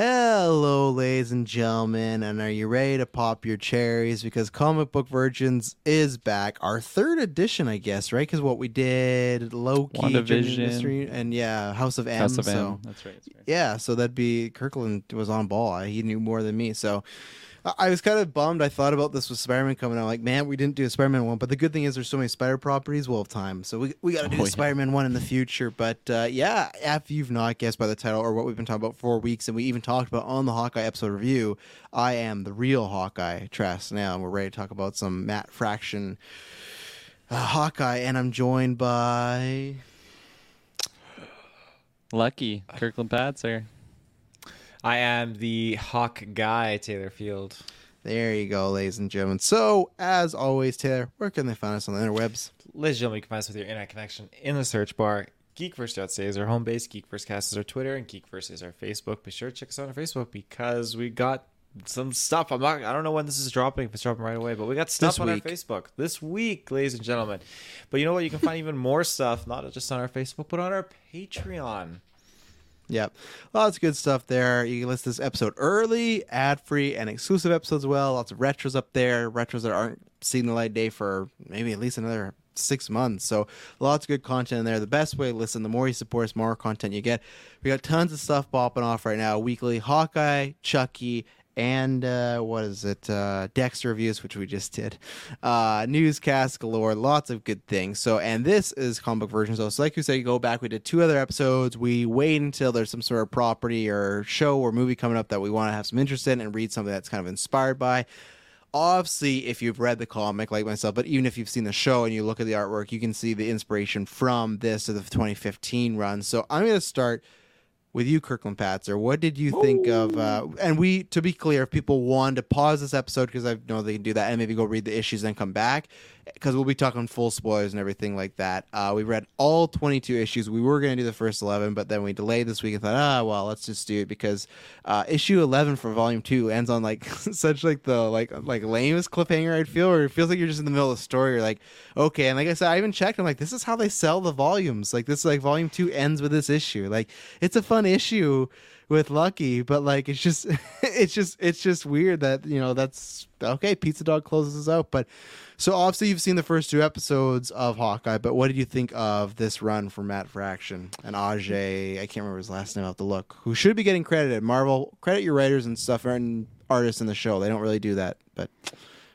Hello, ladies and gentlemen, and are you ready to pop your cherries? Because Comic Book Virgins is back. Our third edition, I guess, right? Because what we did, Loki. Mystery, and yeah, House of M. House of so M. That's right. That's right. yeah, so that'd be Kirkland was on ball. He knew more than me, so I- I was kind of bummed. I thought about this with Spider-Man coming out. Like, man, we didn't do a Spider-Man one, but the good thing is there's so many Spider properties. We'll have time, so we we got to do Oh, yeah. Spider-Man one in the future. But uh, yeah, if you've not guessed by the title or what we've been talking about for weeks, and we even talked about on the Hawkeye episode review, I am the real Hawkeye. Trust now, and we're ready to talk about some Matt Fraction. Uh, Hawkeye, and I'm joined by Lucky Kirkland Patzer. I am the Hawk guy, Taylor Field. There you go, ladies and gentlemen. So, as always, Taylor, where can they find us on the interwebs? Ladies and gentlemen, you can find us with your internet connection in the search bar. Geekverse.ca is our home base. Geekversecast is our Twitter, and Geekverse is our Facebook. Be sure to check us out on Facebook because we got some stuff. I'm not. I don't know when this is dropping. If it's dropping right away, but we got stuff This on week. our Facebook this week, ladies and gentlemen. But you know what? You can find even more stuff, not just on our Facebook, but on our Patreon. Yep. Lots of good stuff there. You can listen to this episode early, ad free, and exclusive episodes well. Lots of retros up there. Retros that aren't seeing the light day for maybe at least another six months. So lots of good content in there. The best way to listen, the more you support us, more content you get. We got tons of stuff bopping off right now. Weekly Hawkeye, Chucky, and uh, what is it? Uh, Dexter reviews, which we just did. Uh, newscast galore, lots of good things. So, and this is comic book version. So, so like you said, you go back. We did two other episodes. We wait until there's some sort of property or show or movie coming up that we want to have some interest in and read something that's kind of inspired by. Obviously, if you've read the comic like myself, but even if you've seen the show and you look at the artwork, you can see the inspiration from this to the 2015 run. So I'm going to start with you, Kirkland Patzer. What did you think of? Uh, and we, to be clear, if people want to pause this episode because I know they can do that and maybe go read the issues and come back. Because we'll be talking full spoilers and everything like that. Uh, we read all 22 issues. We were going to do the first 11, but then we delayed this week and thought, ah, well, let's just do it because uh, issue 11 for volume two ends on like such like the like like lamest cliffhanger. I'd feel, or it feels like you're just in the middle of the story. You're like, okay, and like I said, I even checked. I'm like, this is how they sell the volumes. Like this, like volume two ends with this issue. Like it's a fun issue with Lucky, but like it's just it's just it's just weird that you know that's okay. Pizza Dog closes us out, but so obviously you've seen the first two episodes of Hawkeye, but what did you think of this run from Matt Fraction and Ajay? I can't remember his last name. I have to look. Who should be getting credited? Marvel credit your writers and stuff and artists in the show. They don't really do that, but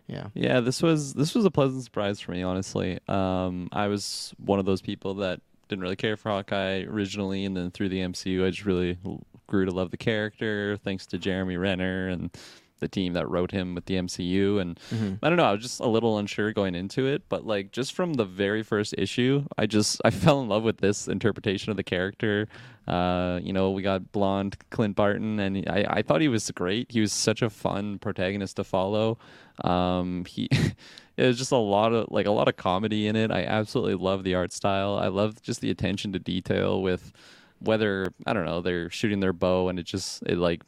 yeah. Yeah, this was this was a pleasant surprise for me, honestly. Um, I was one of those people that didn't really care for Hawkeye originally, and then through the MCU, I just really grew to love the character, thanks to Jeremy Renner and the team that wrote him with the MCU. And I don't know, I was just a little unsure going into it, but like just from the very first issue, I just I fell in love with this interpretation of the character. Uh, you know, we got blonde Clint Barton, and I, I thought he was great. He was such a fun protagonist to follow. Um, he it was just a lot of like a lot of comedy in it. I absolutely love the art style. I love just the attention to detail with whether I don't know they're shooting their bow and it just it like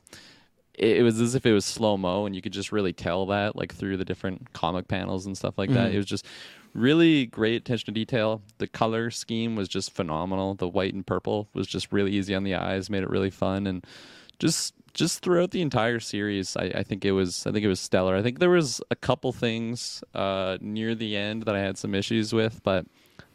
it, was as if it was slow mo and you could just really tell that like through the different comic panels and stuff like that. It was just really great attention to detail. The color scheme was just phenomenal. The white and purple was just really easy on the eyes, made it really fun and just just throughout the entire series, I, I think it was I think it was stellar. I think there was a couple things uh, near the end that I had some issues with, but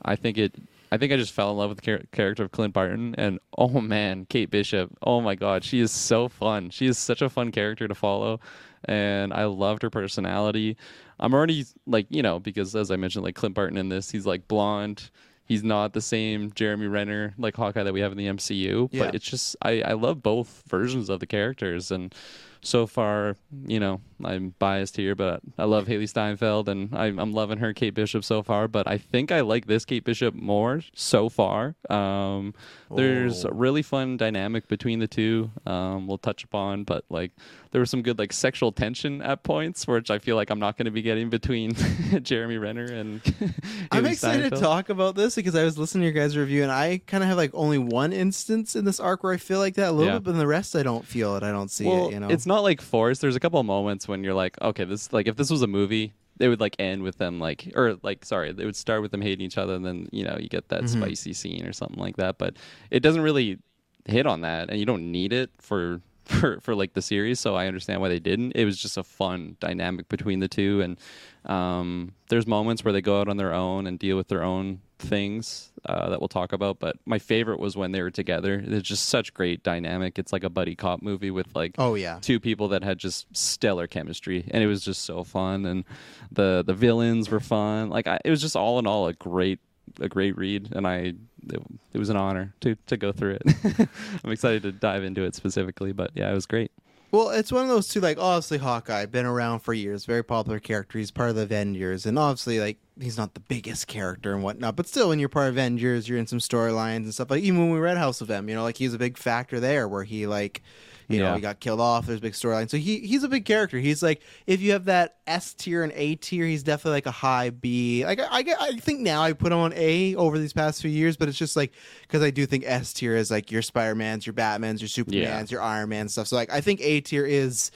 I think it. I think I just fell in love with the char- character of Clint Barton, and oh man, Kate Bishop. Oh my God, she is so fun. She is such a fun character to follow, and I loved her personality. I'm already like you know because as I mentioned, like Clint Barton in this, he's like blonde. He's not the same Jeremy Renner like Hawkeye that we have in the MCU, Yeah. but it's just I I love both versions of the characters and so far, you know, I'm biased here, but I love Hailee Steinfeld and I'm, I'm loving her Kate Bishop so far. But I think I like this Kate Bishop more so far. Um, there's a really fun dynamic between the two. Um, we'll touch upon, but like there was some good like sexual tension at points, which I feel like I'm not going to be getting between Jeremy Renner and. I'm excited to talk about this because I was listening to your guys' review and I kind of have like only one instance in this arc where I feel like that a little Yeah. bit, but in the rest I don't feel it. I don't see well, it. You know, it's not like forced. There's a couple of moments when you're like, okay, this like if this was a movie, it would like end with them like or like sorry, they would start with them hating each other, and then you know you get that Mm-hmm. spicy scene or something like that. But it doesn't really hit on that, and you don't need it for. For, for like the series, so I understand why they didn't. It was just a fun dynamic between the two, and um, there's moments where they go out on their own and deal with their own things uh, that we'll talk about. But my favorite was when they were together. It's just such great dynamic. It's like a buddy cop movie with like Oh, yeah. two people that had just stellar chemistry, and it was just so fun. And the the villains were fun. Like I, it was just all in all a great a great read, and I it, it was an honor to to go through it. I'm excited to dive into it specifically, but yeah, it was great. Well, it's one of those two. Like, obviously, Hawkeye been around for years, very popular character. He's part of the Avengers, and obviously, like, he's not the biggest character and whatnot. But still, when you're part of Avengers, you're in some storylines and stuff. Like, even when we read House of M, you know, like he's a big factor there, where he like, you know, he got killed off. There's a big storyline, so he he's a big character. He's like, if you have that S tier and A tier, he's definitely like a high B. Like, I I, I think now I put him on A over these past few years, but it's just like because I do think S tier is like your Spider Mans, your Batmans, your Supermans, your Iron Man stuff. So like I think A tier is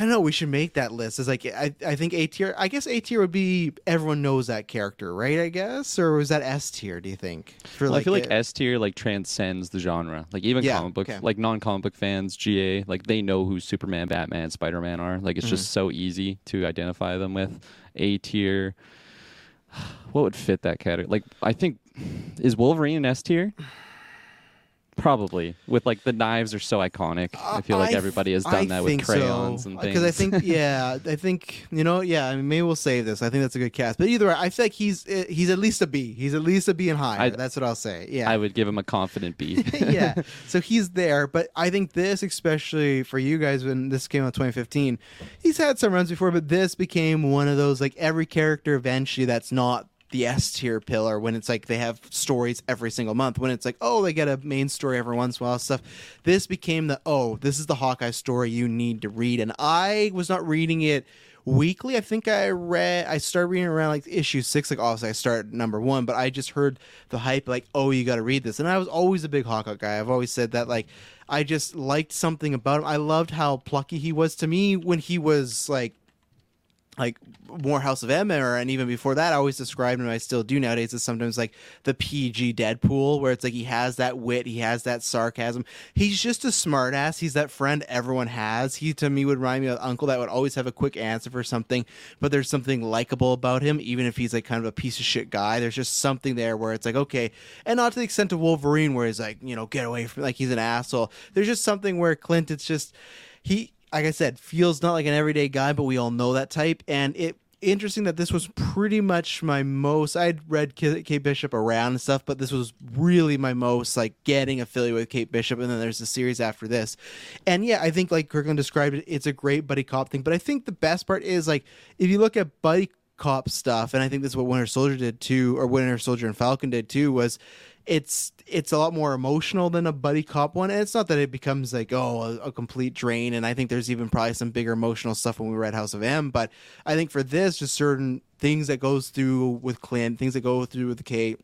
I don't know, we should make that list. It's like I, I think A tier I guess A tier would be everyone knows that character, right? I guess? Or was that S tier, do you think? For Well, I feel like S tier like transcends the genre. Like even Yeah, comic book, okay. like non-comic book fans, GA, like they know who Superman, Batman, Spider-Man are. Like it's Mm-hmm. just so easy to identify them with. A tier. What would fit that category? Like I think is Wolverine an S tier? Probably. With like the knives are so iconic. I feel like I everybody has done I that with think crayons so. and things. Because I think, yeah, I think you know, yeah. I mean, maybe we'll save this. I think that's a good cast. But either way, I feel like he's eh, he's at least a B. He's at least a B and higher. I- that's what I'll say. Yeah, I would give him a confident B. yeah. So he's there, but I think this, especially for you guys, when this came out 2015, he's had some runs before, but this became one of those like every character eventually that's not the S tier pillar when it's like they have stories every single month. When it's like, oh, they get a main story every once in a while stuff. This became the oh, this is the Hawkeye story you need to read. And I was not reading it weekly. I think I read, I started reading around like issue six. Like, obviously, I started number one, but I just heard the hype, like, oh, you got to read this. And I was always a big Hawkeye guy. I've always said that, like, I just liked something about him. I loved how plucky he was to me when he was like like more House of M era, and even before that, I always described him. I still do nowadays as sometimes like the PG Deadpool, where it's like he has that wit, he has that sarcasm. He's just a smartass. He's that friend everyone has. He to me would remind me of Uncle that would always have a quick answer for something, but there's something likable about him, even if he's like kind of a piece of shit guy. There's just something there where it's like okay, and not to the extent of Wolverine, where he's like you know get away from like he's an asshole. There's just something where Clint, it's just he like I said, feels not like an everyday guy, but we all know that type. And it interesting that this was pretty much my most. I'd read Kate Bishop around and stuff, but this was really my most like getting affiliated with Kate Bishop. And then there's a series after this, and yeah, I think like Kirkland described it, it's a great buddy cop thing. But I think the best part is like if you look at buddy cop stuff, and I think this is what Winter Soldier did too, or Winter Soldier and Falcon did too, was it's it's a lot more emotional than a buddy cop one. And it's not that it becomes like oh a, a, complete drain. And I think there's even probably some bigger emotional stuff when we read House of M. But I think for this, just certain things that goes through with Clint, things that go through with Kate,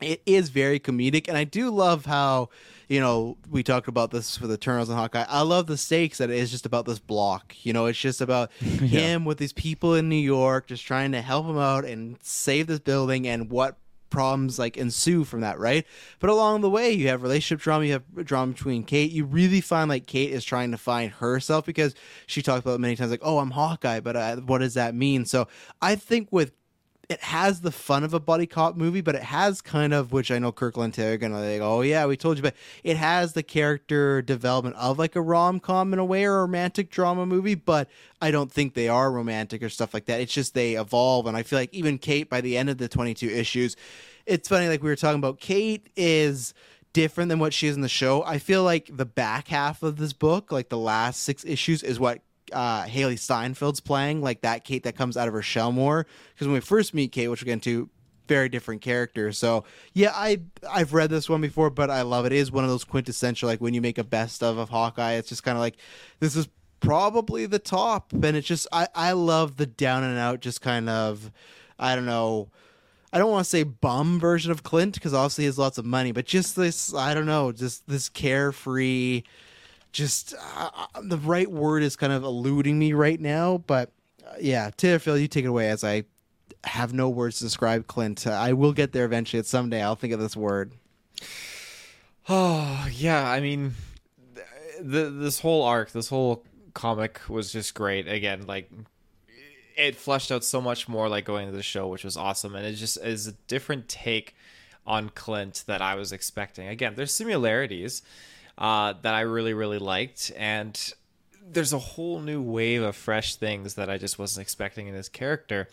it is very comedic. And I do love how you know, we talked about this for the Eternals and Hawkeye. I love the stakes that it is just about this block. You know, it's just about yeah. him with these people in New York, just trying to help him out and save this building and what problems like ensue from that, right? But along the way, you have relationship drama, you have drama between Kate. You really find like Kate is trying to find herself because she talked about many times like, "Oh, I'm Hawkeye," but uh, what does that mean? So I think with it has the fun of a buddy cop movie, but it has kind of, which I know Kirkland Taylor gonna like, oh yeah, we told you, but it has the character development of like a rom com in a way or a romantic drama movie, but I don't think they are romantic or stuff like that. It's just they evolve, and I feel like even Kate by the end of the twenty two issues, it's funny like we were talking about. Kate is different than what she is in the show. I feel like the back half of this book, like the last six issues, is what uh, Hailee Steinfeld's playing, like that Kate that comes out of her shell more. Because when we first meet Kate, which we'll get into, very different characters. So yeah, I I've read this one before, but I love it. it is one of those quintessential like when you make a best of of Hawkeye. It's just kind of like this is probably the top, and it's just I I love the down and out, just kind of I don't know. I don't want to say bum version of Clint because obviously he has lots of money, but just this I don't know, just this carefree just uh, uh, the right word is kind of eluding me right now. But uh, yeah, Phil, you take it away as I have no words to describe Clint. Uh, I will get there eventually. Someday I'll think of this word. Oh yeah, I mean, the this whole arc, this whole comic was just great. Again, like it fleshed out so much more like going to the show, which was awesome, and it just is a different take on Clint that I was expecting. Again, there's similarities uh, that I really really liked, and there's a whole new wave of fresh things that I just wasn't expecting in his character.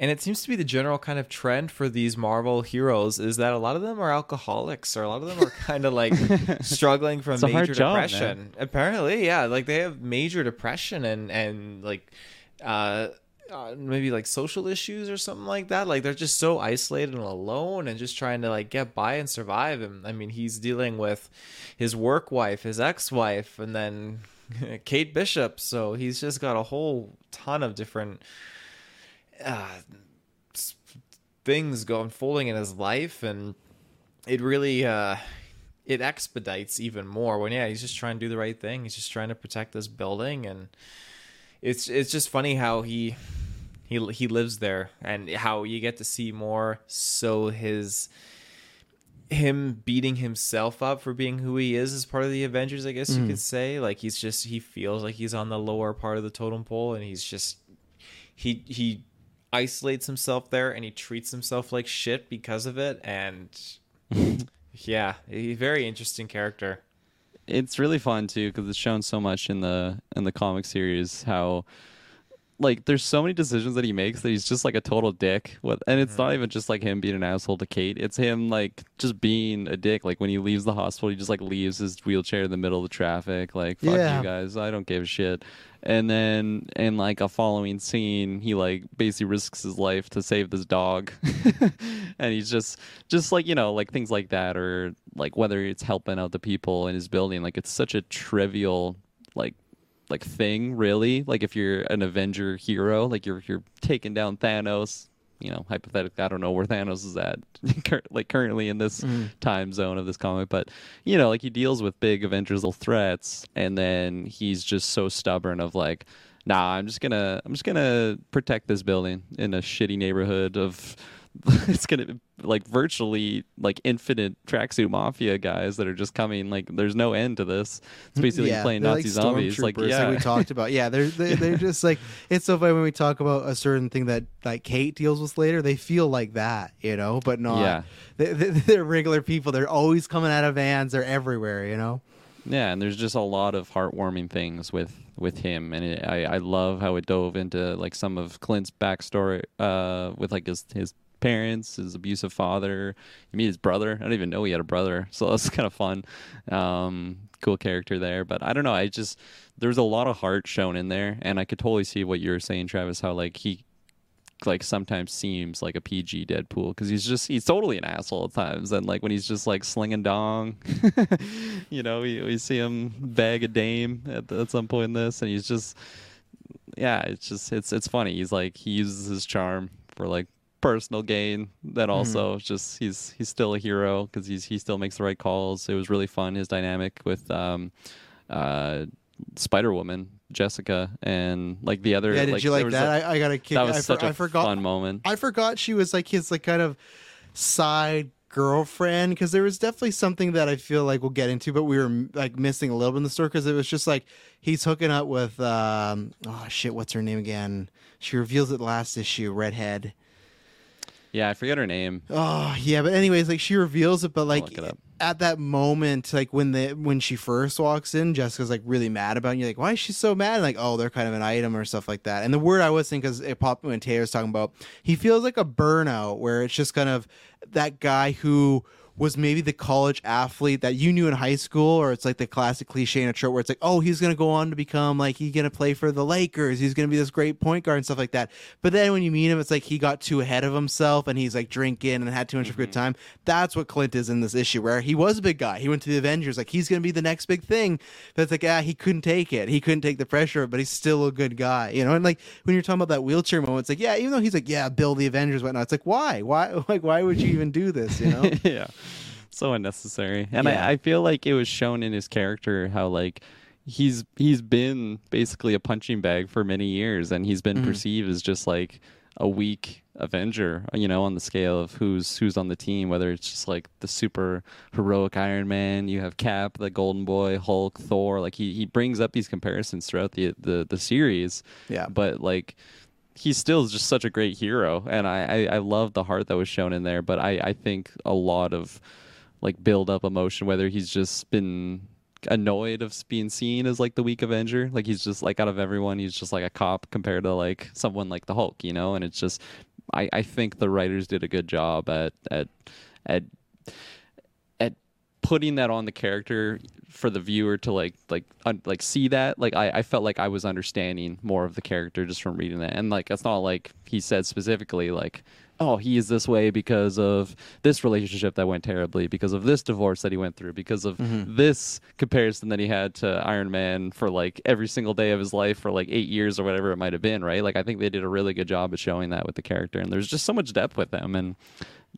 And it seems to be the general kind of trend for these Marvel heroes is that a lot of them are alcoholics or a lot of them are kind of like struggling from major depression. Job, Apparently, yeah, like they have major depression and and like uh uh, maybe like social issues or something like that. Like they're just so isolated and alone and just trying to like get by and survive. And I mean, he's dealing with his work wife, his ex wife, and then Kate Bishop. So he's just got a whole ton of different uh, things going unfolding in his life. And it really, uh, it expedites even more when, yeah, he's just trying to do the right thing. He's just trying to protect this building and, it's it's just funny how he he he lives there and how you get to see more so his him beating himself up for being who he is as part of the Avengers, I guess mm. you could say. Like he's just he feels like he's on the lower part of the totem pole and he's just he he isolates himself there and he treats himself like shit because of it and yeah, a very interesting character it's really fun too because it's shown so much in the in the comic series how like there's so many decisions that he makes that he's just like a total dick with and it's mm-hmm. not even just like him being an asshole to Kate. It's him like just being a dick. Like when he leaves the hospital he just like leaves his wheelchair in the middle of the traffic. Like fuck yeah. you guys. I don't give a shit. And then in like a following scene he like basically risks his life to save this dog. And he's just just like you know like things like that or like whether it's helping out the people in his building. Like it's such a trivial like like thing really. Like if you're an Avenger hero, like you're you're taking down Thanos. You know, hypothetically, I don't know where Thanos is at, like currently in this mm-hmm. time zone of this comic, but you know, like he deals with big Avengers little threats, and then he's just so stubborn of like, nah, I'm just gonna, I'm just gonna protect this building in a shitty neighborhood of it's gonna be like virtually like infinite tracksuit mafia guys that are just coming. Like, there's no end to this. It's basically playing they're Nazi zombies. Like, yeah, we talked about. Yeah, they're they're, they're just like it's so funny when we talk about a certain thing that like Kate deals with later. They feel like that, you know, but not. Yeah. they, they're regular people. They're always coming out of vans. They're everywhere, you know. Yeah, and there's just a lot of heartwarming things with with him, and it, I I love how it dove into like some of Clint's backstory uh, with like his his parents, his abusive father. You meet his brother. I don't even know he had a brother, so that's kind of fun. Um, cool character there, but I don't know. I just there's a lot of heart shown in there, and I could totally see what you were saying, Travis. How like he like sometimes seems like a PG Deadpool because he's just he's totally an asshole at times, and like when he's just like slinging dong, you know, we, we see him bag a dame at, at some point in this, and he's just yeah, it's just it's it's funny. He's like he uses his charm for like personal gain. that also it's just he's he's still a hero because he's he still makes the right calls. It was really fun his dynamic with um uh Spider Woman Jessica and like the other Yeah, did like, you like that? I I got a kick. that was I, such for, a I forgot. fun moment. I forgot she was like his like kind of side girlfriend because there was definitely something that I feel like we'll get into, but we were like missing a little bit in the story because it was just like he's hooking up with um oh shit, what's her name again? She reveals it last issue, redhead. Yeah, I forget her name. Oh yeah, but anyways, like she reveals it, but like it at that moment, like when the when she first walks in, Jessica's like really mad about you're like, why is she so mad? And like, oh, they're kind of an item or stuff like that. And the word I was thinking because it popped when Taylor's talking about, he feels like a burnout where it's just kind of that guy who was maybe the college athlete that you knew in high school, or it's like the classic cliche in a trope where it's like, oh, he's gonna go on to become like he's gonna play for the Lakers, he's gonna be this great point guard and stuff like that. But then when you meet him, it's like he got too ahead of himself and he's like drinking and had too much of a good time. That's what Clint is in this issue, where he was a big guy. He went to the Avengers, like he's gonna be the next big thing. But it's like, ah, he couldn't take it. He couldn't take the pressure, but he's still a good guy, you know. And like when you're talking about that wheelchair moment, it's like, yeah, even though he's like, yeah, build the Avengers, whatnot. It's like, why, why, like, why would you even do this, you know? yeah. So unnecessary. And Yeah. I, I feel like it was shown in his character how like he's he's been basically a punching bag for many years and he's been mm-hmm. perceived as just like a weak Avenger, you know, on the scale of who's who's on the team, whether it's just like the super heroic Iron Man, you have Cap, the Golden Boy, Hulk, Thor, like he, he brings up these comparisons throughout the the, the series. Yeah. But like he's still is just such a great hero and I, I, I love the heart that was shown in there, but I, I think a lot of like build up emotion, whether he's just been annoyed of being seen as like the weak Avenger. Like he's just like out of everyone, he's just like a cop compared to like someone like the Hulk, you know? And it's just I, I think the writers did a good job at at at at putting that on the character for the viewer to like like un- like see that like I, I felt like I was understanding more of the character just from reading that and like it's not like he said specifically like oh he is this way because of this relationship that went terribly because of this divorce that he went through because of mm-hmm. this comparison that he had to Iron Man for like every single day of his life for like eight years or whatever it might have been right? Like I think they did a really good job of showing that with the character and there's just so much depth with him and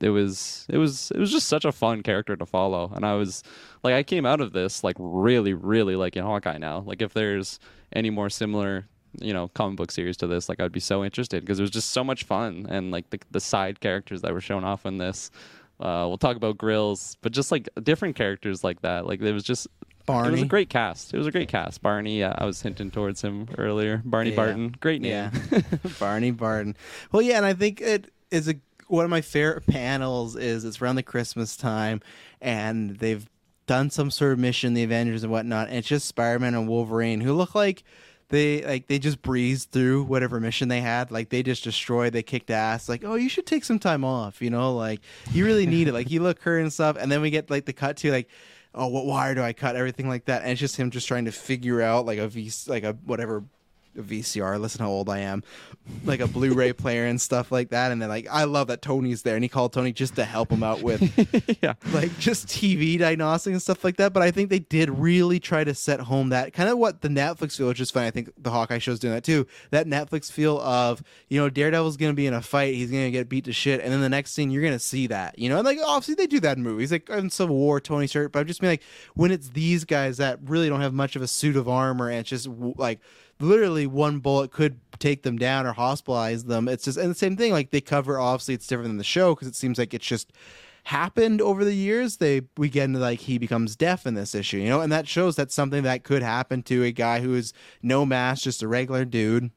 it was it was it was just such a fun character to follow and i was like i came out of this like really really liking hawkeye now. Like if there's any more similar you know comic book series to this like i'd be so interested because it was just so much fun and like the, the side characters that were shown off in this. Uh, we'll talk about grills but just like different characters like that. Like it was just it was a great cast. It was a great cast. Barney yeah, i was hinting towards him earlier. Barney Yeah. barton. Great name. Yeah, Barney Barton. Well, yeah, and I think it is a one of my favorite panels is it's around the Christmas time, and they've done some sort of mission, the Avengers and whatnot, and it's just Spider-Man and Wolverine who look like they like they just breezed through whatever mission they had. Like they just destroyed, they kicked ass. Like, oh, you should take some time off. You know, like you really need it. Like you look hurt and stuff, and then we get like the cut to like. Oh, what wire do I cut? Everything like that, and it's just him just trying to figure out like a V, like a whatever a VCR. Listen how old I am, like a Blu-ray player and stuff like that. And then like I love that Tony's there, and he called Tony just to help him out with yeah. like just TV diagnostic and stuff like that. But I think they did really try to set home that kind of what the Netflix feel, which is funny. I think the Hawkeye show's doing that too. That Netflix feel of you know Daredevil's gonna be in a fight, he's gonna get beat to shit, and then the next scene you're gonna see that. You know, and like obviously they do that in movies, like in Civil War, Tony Stark. But I'm just being like when it's these guys that really don't have much of a suit of armor and it's just like literally one bullet could take them down or hospitalize them. It's just and the same thing. Like they cover obviously it's different than the show because it seems like it's just happened over the years. They we get into like he becomes deaf in this issue, you know, and that shows that's something that could happen to a guy who is no mask, just a regular dude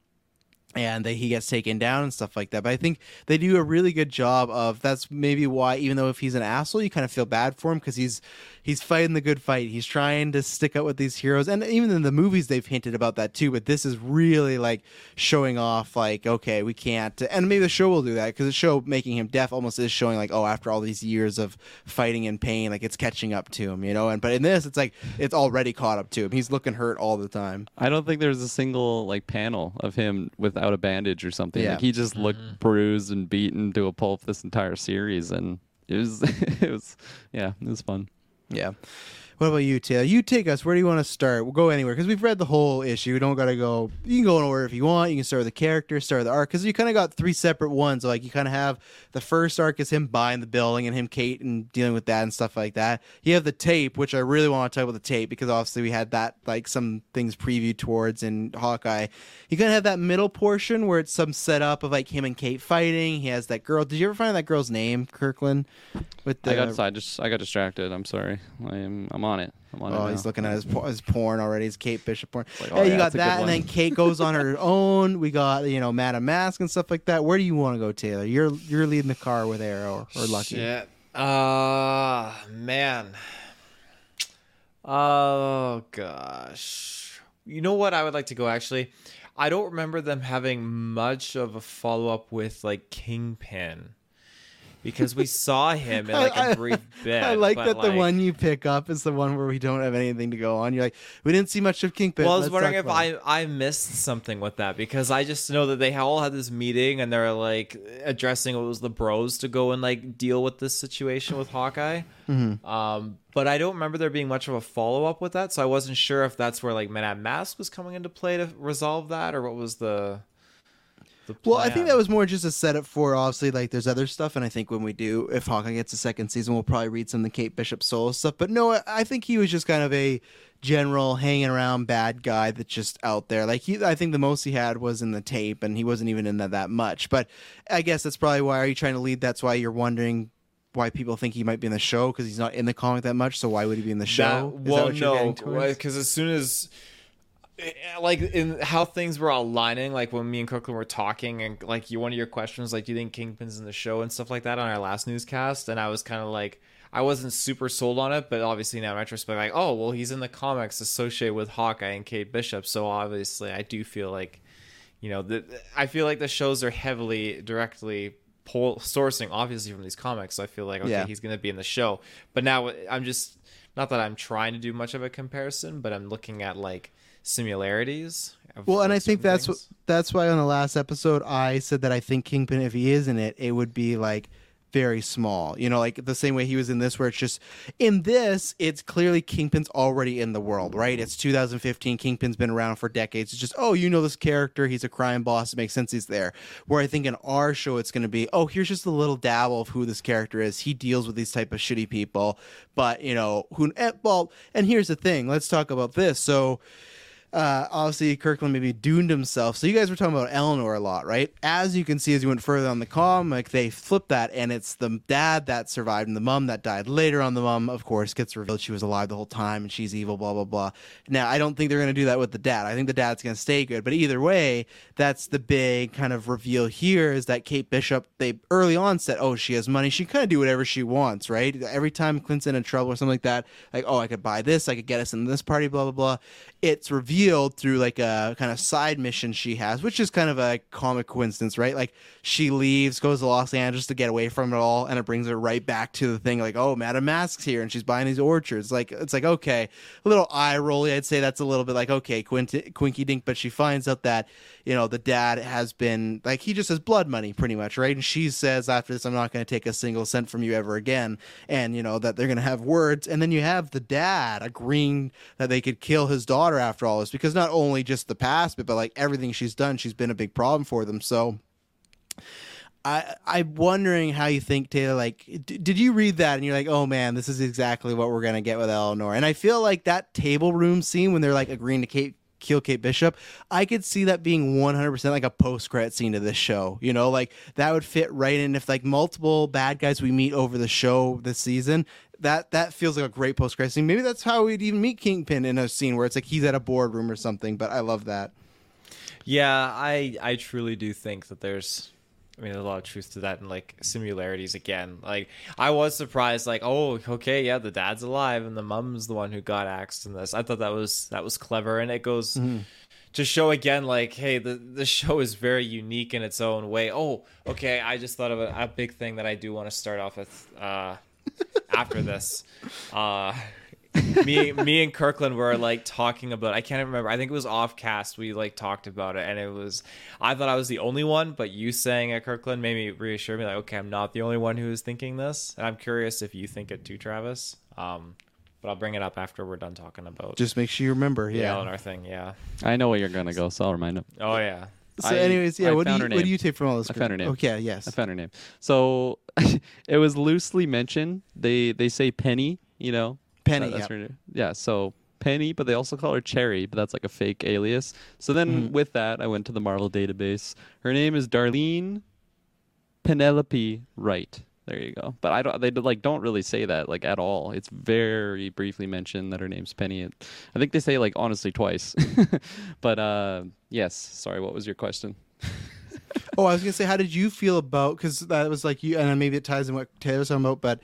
and that he gets taken down and stuff like that. But I think they do a really good job of that's maybe why even though if he's an asshole, you kind of feel bad for him because he's he's fighting the good fight. He's trying to stick up with these heroes, and even in the movies they've hinted about that too. But this is really like showing off like okay, we can't, and maybe the show will do that because the show making him deaf almost is showing like oh after all these years of fighting and pain, like it's catching up to him, you know. And but in this, it's like it's already caught up to him. He's looking hurt all the time. I don't think there's a single like panel of him without a bandage or something. Yeah. Like he just looked mm-hmm. bruised and beaten to a pulp this entire series, and it was it was yeah, it was fun. Yeah. What about you, Taylor? You take us. Where do you want to start? We'll go anywhere because we've read the whole issue. We don't got to go. You can go in order if you want. You can start with the character, start with the arc because you kind of got three separate ones. Like you kind of have the first arc is him buying the building and him, Kate, and dealing with that and stuff like that. You have the tape, which I really want to talk about the tape because obviously we had that like some things previewed towards in Hawkeye. You kind of have that middle portion where it's some setup of like him and Kate fighting. He has that girl. Did you ever find that girl's name, Kirkland? With the I got I just I got distracted. I'm sorry. I'm I'm on it. I'm on it. Oh, now. he's looking at his, por- his porn already. His Kate Bishop porn. like, oh, you yeah, got that's a good that, and then. Kate goes on her own. We got you know Madame Mask and stuff like that. Where do you want to go, Taylor? You're you're leading the car with Arrow or Lucky. Shit. Uh man. Oh gosh. You know what I would like to go actually? I don't remember them having much of a follow up with like Kingpin. Because we saw him in like a brief bit. I like that the one you pick up is the one where we don't have anything to go on. You're like, we didn't see much of Kingpin. Well, I was Let's wondering if. I I missed something with that because I just know that they all had this meeting and they're like addressing what was the bros to go and like deal with this situation with Hawkeye. Mm-hmm. Um, but I don't remember there being much of a follow up with that, so I wasn't sure if that's where like Madame Mask was coming into play to resolve that, or what was the. Well, I think that was more just a setup for obviously like there's other stuff, and I think when we do, if Hawkeye gets a second season, we'll probably read some of the Kate Bishop solo stuff. But no, I- think he was just kind of a general hanging around bad guy that's just out there. Like he, I think the most he had was in the tape, and he wasn't even in that that much. But I guess that's probably why are you trying to lead? That's why you're wondering. Why people think he might be in the show because he's not in the comic that much. So why would he be in the show? That well, no, because as soon as, Eh, like, in how things were aligning, like when me and Kirkland were talking, and like you, one of your questions, like, do you think Kingpin's in the show and stuff like that on our last newscast, and I was kind of like, I wasn't super sold on it, but obviously now in retrospect, like, oh, well, he's in the comics associated with Hawkeye and Kate Bishop, so obviously I do feel like, you know, the, I feel like the shows are heavily directly pull, sourcing obviously from these comics. So I feel like okay, Yeah. he's going to be in the show. But now I'm just not that I'm trying to do much of a comparison, but I'm looking at like similarities. of, Well, and I think that's things. what that's why on the last episode I said that I think Kingpin, if he is in it, it would be like very small. You know, like the same way he was in this, where it's just in this, it's clearly Kingpin's already in the world, right? It's 2015. Kingpin's been around for decades. It's just, oh, you know this character. He's a crime boss. It makes sense he's there. Where I think in our show, it's going to be, oh, here's just a little dabble of who this character is. He deals with these type of shitty people, but you know who? eh, Well, and here's the thing. Let's talk about this. So uh, obviously Kirkland maybe doomed himself. So you guys were talking about Eleanor a lot, right? As you can see, as you went further on the comic, they flip that, and it's the dad that survived and the mom that died. Later on, the mom, of course, gets revealed she was alive the whole time and she's evil. Blah blah blah. Now, I don't think they're to do that with the dad. I think the dad's to stay good. But either way, that's the big kind of reveal here is that Kate Bishop. They early on said, "Oh, she has money. She can kind of do whatever she wants, right? Every time Clint's in trouble or something like that, like, oh, I could buy this, I could get us in this party, blah blah blah." It's revealed revealed through like a kind of side mission she has, which is kind of a comic coincidence, right? Like she leaves, goes to Los Angeles to get away from it all, and it brings her right back to the thing like, oh, Madame Mask's here, and she's buying these orchards. Like it's like okay, a little eye rolly. I'd say that's a little bit like okay, Quinky Dink, but she finds out that you know the dad has been like he just has blood money pretty much, right? And she says after this, I'm not going to take a single cent from you ever again, and you know that they're going to have words, and then you have the dad agreeing that they could kill his daughter after all this because not only just the past, but, but like everything she's done, she's been a big problem for them. So. I I'm wondering how you think Taylor. Like, d- did you read that and you're like, oh man, this is exactly what we're gonna get with Eleanor? And I feel like that table room scene when they're like agreeing to Kate kill Kate Bishop, I could see that being 100% like a post credit scene to this show. You know, like that would fit right in if like multiple bad guys we meet over the show this season. That that feels like a great post credit scene. Maybe that's how we'd even meet Kingpin in a scene where it's like he's at a boardroom or something. But I love that. Yeah, I I truly do think that there's I mean, there's a lot of truth to that and like similarities again. Like, I was surprised, like, oh, okay, yeah, the dad's alive and the mom's the one who got axed in this. I thought that was that was clever, and it goes Mm-hmm. to show again, like, hey, the the show is very unique in its own way. Oh, okay, I just thought of a, a big thing that I do want to start off with uh, after this. Uh, me me and Kirkland were like talking about I can't remember I think it was off cast we like talked about it and it was I thought I was the only one but you saying it Kirkland made me reassure me like okay I'm not the only one who is thinking this and I'm curious if you think it too Travis um but I'll bring it up after we're done talking about Just make sure you remember. the Yeah. Eleanor thing yeah I know where you're gonna go, so I'll remind him. oh yeah So, I- anyways, yeah. I what do you what do you take from all this? I found her name. Okay. Yes. I found her name. So it was loosely mentioned. They they say Penny, you know. Penny, That- yep. Yeah. So Penny, but they also call her Cherry, but that's like a fake alias. So then Mm-hmm. with that, I went to the Marvel database. Her name is Darlene Penelope Wright. There you go. But I don't. They like don't really say that like at all. It's very briefly mentioned that her name's Penny. I think they say like honestly twice. but uh yes. Sorry. What was your question? Oh, I was gonna say, how did you feel about? Because that was like you, and then maybe it ties in what Taylor's talking about, but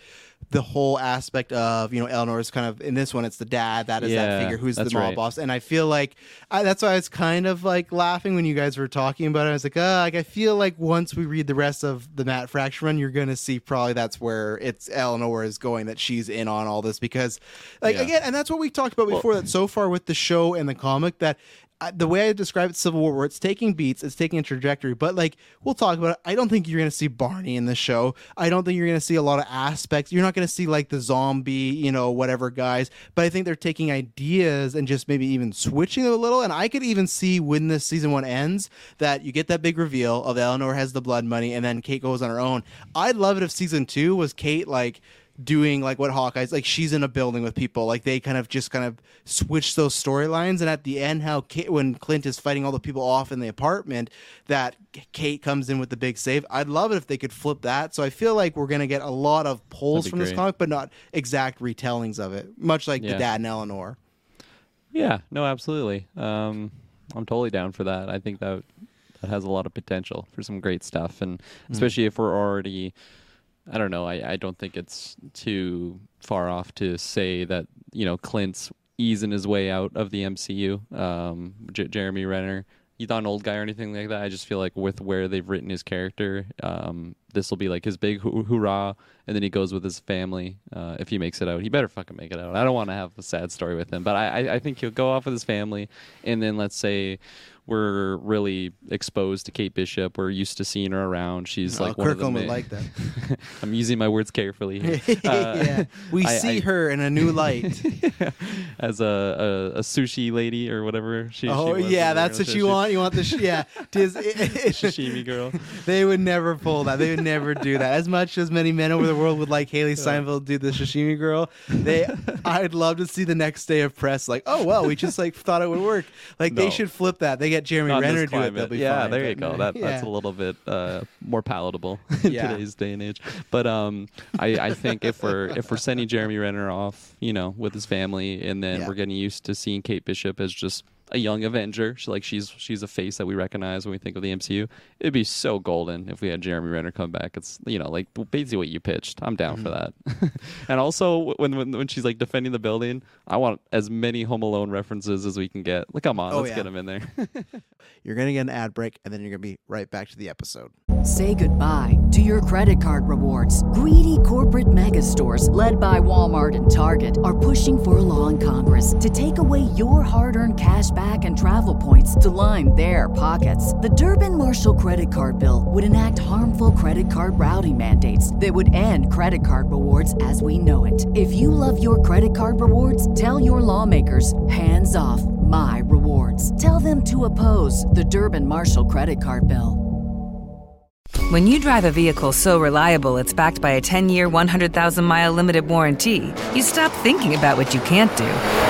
the whole aspect of you know Eleanor's kind of in this one, it's the dad that is that figure who's the mob right. boss, and I feel like I, that's why I was kind of like laughing when you guys were talking about it. I was like, uh, like I feel like once we read the rest of the Matt Fraction run, you're gonna see probably that's where it's Eleanor is going, that she's in on all this because, like Yeah. again, and that's what we talked about before. that so far with the show and the comic that the way I describe it, Civil War, where it's taking beats, it's taking a trajectory. But like we'll talk about it. I don't think you're gonna see Barney in the show. I don't think you're gonna see a lot of aspects. You're not gonna see like the zombie, you know, whatever guys. But I think they're taking ideas and just maybe even switching a little. And I could even see when this season one ends that you get that big reveal of Eleanor has the blood money, and then Kate goes on her own. I'd love it if season two was Kate like doing like what Hawkeye's like she's in a building with people. Like they kind of just kind of switch those storylines. And at the end how Kate, when Clint is fighting all the people off in the apartment that Kate comes in with the big save. I'd love it if they could flip that. So I feel like we're gonna get a lot of pulls from this comic but not exact retellings of it much like the dad and Eleanor. Yeah, no, absolutely. Um, I'm totally down for that. I think that that has a lot of potential for some great stuff, and especially if we're already, I don't know, I, I don't think it's too far off to say that you know Clint's easing his way out of the MCU. Um, J- Jeremy Renner. He's not an old guy or anything like that. I just feel like with where they've written his character, um, this will be like his big hoo- hoorah, and then he goes with his family. Uh, if he makes it out, he better fucking make it out. I don't want to have a sad story with him, but I, I, I think he'll go off with his family, and then let's say we're really exposed to Kate Bishop. We're used to seeing her around. She's Oh, like one of the Kirkland would ma- like that I'm using my words carefully. here. Uh, yeah we I- see I- her in a new light as a, a, a sushi lady or whatever. She, oh she yeah that's what you want you want the sh- yeah Tis- Sashimi girl. They would never pull that. They would never do that. As much as many men over the world would like Hailee Steinfeld do the sashimi girl, they I'd love to see the next day of press like, oh well, we just like thought it would work. Like they should flip that. They get Jeremy Not Renner do it. They'll be yeah, fine. there you go. That that's a little bit uh, more palatable in Yeah. today's day and age. But um, I, I think if we're if we're sending Jeremy Renner off, you know, with his family, and then Yeah. we're getting used to seeing Kate Bishop as just a young Avenger. She, like she's she's a face that we recognize when we think of the MCU. It'd be so golden if we had Jeremy Renner come back. It's you know like basically what you pitched. I'm down for mm-hmm. that. and also when, when when she's like defending the building, I want as many Home Alone references as we can get. Like come on, Oh, let's yeah. get them in there. You're gonna get an ad break, and then you're gonna be right back to the episode. Say goodbye to your credit card rewards. Greedy corporate mega stores, led by Walmart and Target, are pushing for a law in Congress to take away your hard earned cash back and travel points to line their pockets. The Durbin Marshall credit card bill would enact harmful credit card routing mandates that would end credit card rewards as we know it. If you love your credit card rewards, tell your lawmakers hands off my rewards. Tell them to oppose the Durbin Marshall credit card bill. When you drive a vehicle so reliable it's backed by a 10 year, 100,000 mile limited warranty, you stop thinking about what you can't do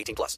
18 plus.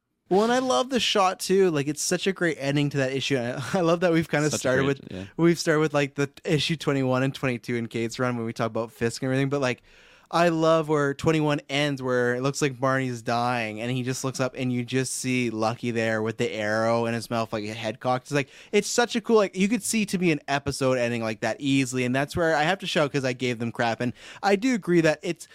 Well, and I love the shot too. Like it's such a great ending to that issue. I I love that we've kind of Such started great- with yeah. we've started with like the issue twenty one and twenty two in Kate's run when we talk about Fisk and everything. But like, I love where twenty one ends, where it looks like Barney's dying, and he just looks up, and you just see Lucky there with the arrow in his mouth, like a head cocked. It's like it's such a cool like you could see to be an episode ending like that easily, and that's where I have to show because I gave them crap, and I do agree that it's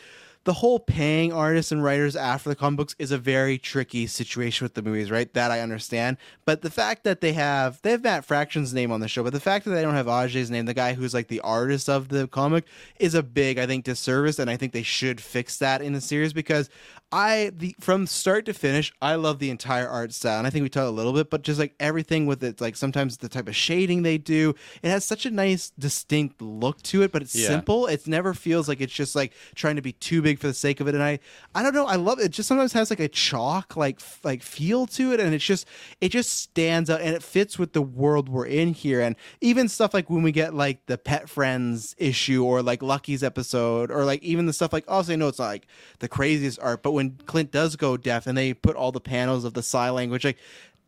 the whole paying artists and writers after the comic books is a very tricky situation with the movies, right? That I understand. But the fact that they have they have Matt Fraction's name on the show, but the fact that they don't have Aja's name, the guy who's like the artist of the comic, is a big, I think, disservice, and I think they should fix that in the series because I the from start to finish, I love the entire art style. And I think we talked a little bit, but just like everything with it, like sometimes the type of shading they do, it has such a nice distinct look to it, but it's Yeah. simple. It never feels like it's just like trying to be too big for the sake of it. And I I don't know, I love it. It just sometimes has like a chalk like f- like feel to it and it's just it just stands out and it fits with the world we're in here. And even stuff like when we get like the pet friends issue or like Lucky's episode or like even the stuff like obviously I know it's not like the craziest art, but when Clint does go deaf and they put all the panels of the sign language like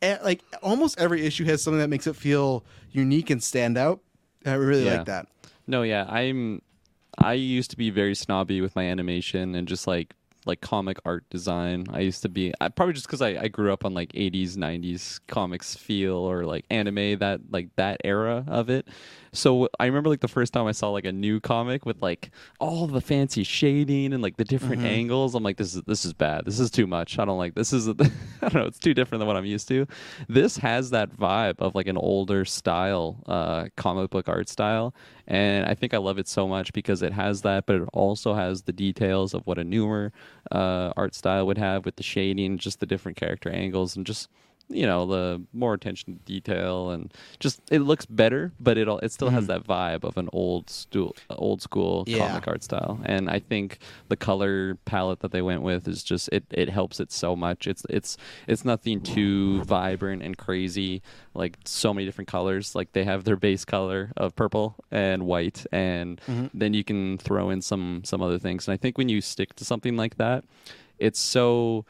eh, like almost every issue has something that makes it feel unique and stand out. I really Yeah. like that. No, yeah, I'm. I used to be very snobby with my animation and just like like comic art design. I used to be I, probably just because I, I grew up on like 80s, 90s comics feel or like anime that like that era of it. So I remember like the first time I saw like a new comic with like all the fancy shading and like the different Mhm. angles. I'm like, this is this is bad. This is too much. I don't like this. Is I don't know. It's too different than what I'm used to. This has that vibe of like an older style uh, comic book art style, and I think I love it so much because it has that, but it also has the details of what a newer uh, art style would have with the shading, just the different character angles, and just you know the more attention to detail and just it looks better but it all it still has Mhm. that vibe of an old stool old school Yeah. comic art style and i think the color palette that they went with is just it it helps it so much it's it's it's nothing too vibrant and crazy like so many different colors like they have their base color of purple and white and Mhm. then you can throw in some some other things and i think when you stick to something like that it's so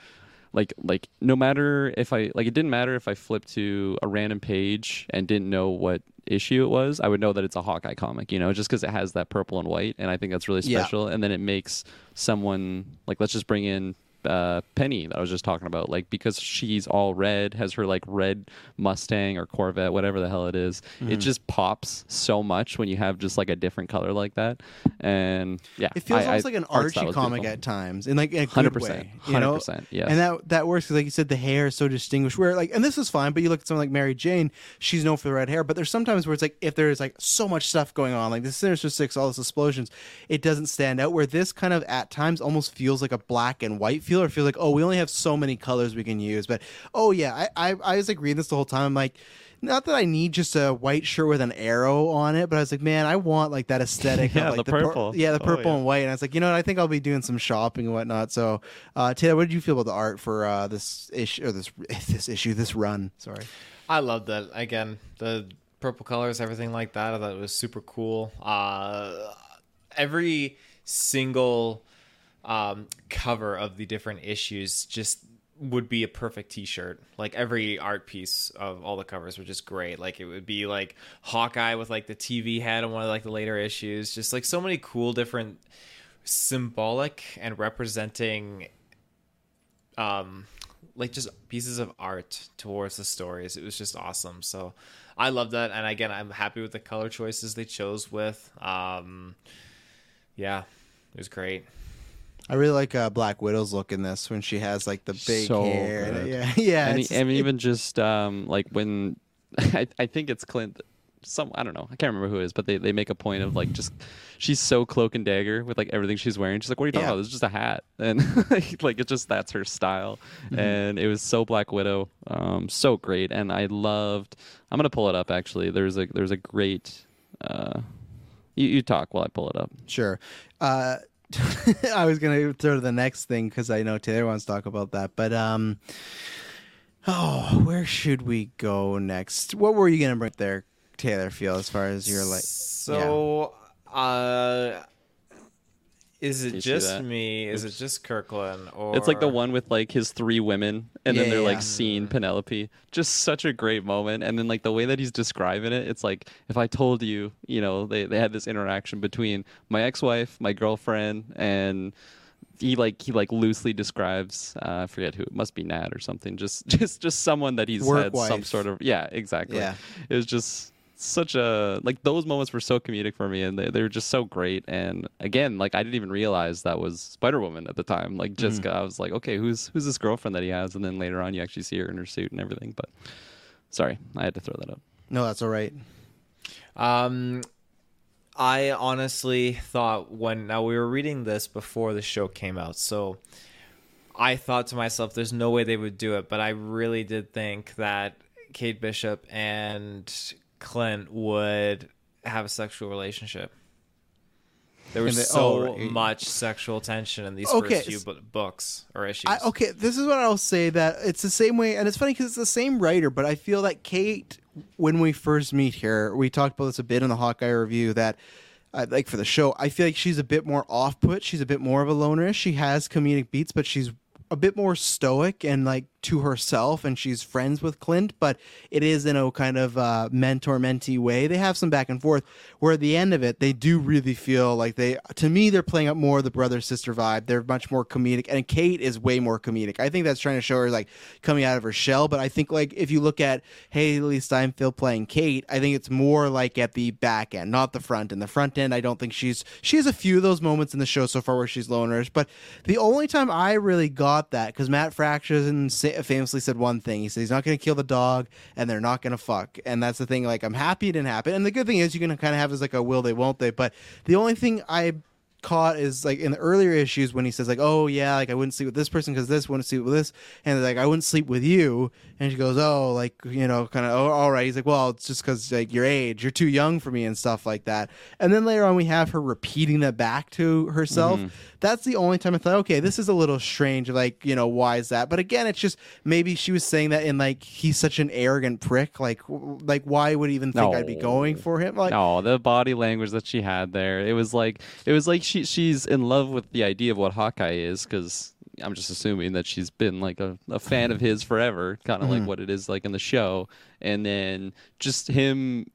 like like no matter if I like it didn't matter if I flipped to a random page and didn't know what issue it was, I would know that it's a Hawkeye comic, you know, just because it has that purple and white, and I think that's really Yeah. special. And then it makes someone like let's just bring in uh, Penny that I was just talking about, like because she's all red, has her like red Mustang or Corvette, whatever the hell it is, it Mhm. just pops so much when you have just like a different color like that. And yeah, It feels I- almost I- like an Archie comic at times, in like 100%, way. You 100%, yes. And that that works 'cause like you said, the hair is so distinguished. Where like, and this is fine, but you look at someone like Mary Jane, she's known for the red hair. But there's sometimes where it's like if there's like so much stuff going on, like the Sinister Six, all these explosions, it doesn't stand out. Where this kind of at times almost feels like a black and white feel, or feels like oh, we only have so many colors we can use. But oh yeah, I I, I was like reading this the whole time. I'm like. Not that I need just a white shirt with an arrow on it, but I was like, man, I want like that aesthetic. Yeah, of, like, the pur- purple. yeah, the Oh, purple yeah. and white. And I was like, you know what? I think I'll be doing some shopping and whatnot. So, uh, Taylor, what did you feel about the art for uh, this issue or this this issue, this run? Sorry. I love that. Again, the purple colors, everything like that. I thought it was super cool. Uh, every single um, cover of the different issues just would be a perfect t-shirt. Like every art piece of all the covers were just great. Like it would be like hawkeye with like the tv head on one of like the later issues. Just like so many cool different symbolic and representing um like just pieces of art towards the stories. It was just awesome. So i love that. And again i'm happy with the color choices they chose with. Um yeah it was great I really like uh, Black Widow's look in this when she has like the big so hair. and- yeah, yeah. and, it's e- and even just um, like when I, I think it's Clint. Some I don't know. I can't remember who it is, but they, they make a point of like just she's so cloak and dagger with like everything she's wearing. She's like, "What are you talking Yeah. about? This is just a hat," and like it's just that's her style, Mhm. and it was so Black Widow, um, so great, and I loved. I'm gonna pull it up actually. There's a there's a great. Uh, you, you talk while I pull it up. Sure. Uh, I was gonna throw to the next thing because I know Taylor wants to talk about that. But um, oh, where should we go next? What were you gonna bring up there, Taylor? Feel as far as your like. So, uh, is it just that? me? Is it just Kirkland? Or It's like the one with like his three women, and then they're yeah. like seeing Penelope. Just such a great moment. And then like the way that he's describing it, it's like if I told you, you know, they they had this interaction between my ex-wife, my girlfriend, and he like he like loosely describes uh, I forget who it must be Nat or something. Just just just someone that he's Work had some sort of yeah exactly. Yeah. It was just such a like those moments were so comedic for me and they, they were just so great and again like i didn't even realize that was spider-woman at the time like Mm-hmm. i was like okay who's who's this girlfriend that he has and then later on you actually see her in her suit and everything but sorry i had to throw that up No, that's all right. Um, I honestly thought when now we were reading this before the show came out, so I thought to myself, "There's no way they would do it," but I really did think that Kate Bishop and Clint would have a sexual relationship. There was they- so oh, right. much sexual tension in these Okay, first few bu- books or issues. I, okay, this is what I'll say that it's the same way, and it's funny because it's the same writer, but I feel that Kate, when we first meet here, we talked about this a bit in the Hawkeye review that. Uh, like for the show, I feel like she's a bit more off-put. She's a bit more of a loner. She has comedic beats, but she's a bit more stoic and like to herself and she's friends with Clint, but it is in a kind of uh, mentor mentee way. They have some back and forth where at the end of it, they do really feel like they, to me, they're playing up more the brother sister vibe. They're much more comedic, and Kate is way more comedic. I think that's trying to show her like coming out of her shell, but I think like if you look at Hailee Steinfeld playing Kate, I think it's more like at the back end, not the front end. The front end, I don't think she's, she has a few of those moments in the show so far where she's lonerish, but the only time I really got that, because Matt Fraction famously said one thing. He said he's not going to kill the dog and they're not going to fuck. And that's the thing. Like, I'm happy it didn't happen. And the good thing is you can kind of have as like a will they, won't they. But the only thing I caught is like in the earlier issues when he says like oh yeah like i wouldn't sleep with this person because this wouldn't sleep with this and like i wouldn't sleep with you and she goes oh like you know kind of oh all right. He's like well it's just because like your age you're too young for me and stuff like that. And then later on we have her repeating that back to herself. Mhm. that's the only time i thought okay this is a little strange like you know why is that? But again it's just maybe she was saying that in like he's such an arrogant prick like like why would he even think i'd be going for him? Like no, the body language that she had there, it was like it was like she she's in love with the idea of what Hawkeye is because I'm just assuming that she's been like a, a fan of his forever, kind of Mhm. like what it is like in the show, and then just him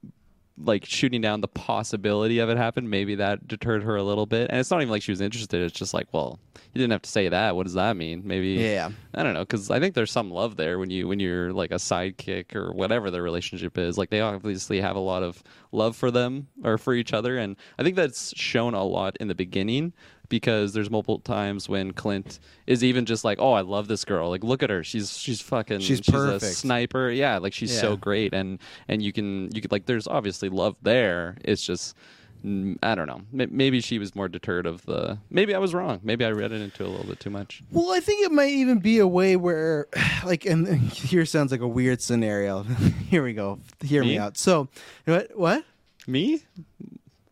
like shooting down the possibility of it happen maybe that deterred her a little bit. And it's not even like she was interested. It's just like well you didn't have to say that. What does that mean? Maybe Yeah. i don't know because i think there's some love there when you when you're like a sidekick or whatever their relationship is. Like they obviously have a lot of love for them or for each other. And i think that's shown a lot in the beginning because there's multiple times when Clint is even just like, "Oh, I love this girl. Like, look at her. She's she's fucking She's a perfect." sniper. Yeah, like she's Yeah. so great." And and you can you could like there's obviously love there. It's just mm, I don't know. Maybe she was more deterred of the. Maybe I was wrong. Maybe I read it into a little bit too much. Well, I think it might even be a way where, like, and here sounds like a weird scenario. here we go. Hear me, Me? out. So, what? What? Me?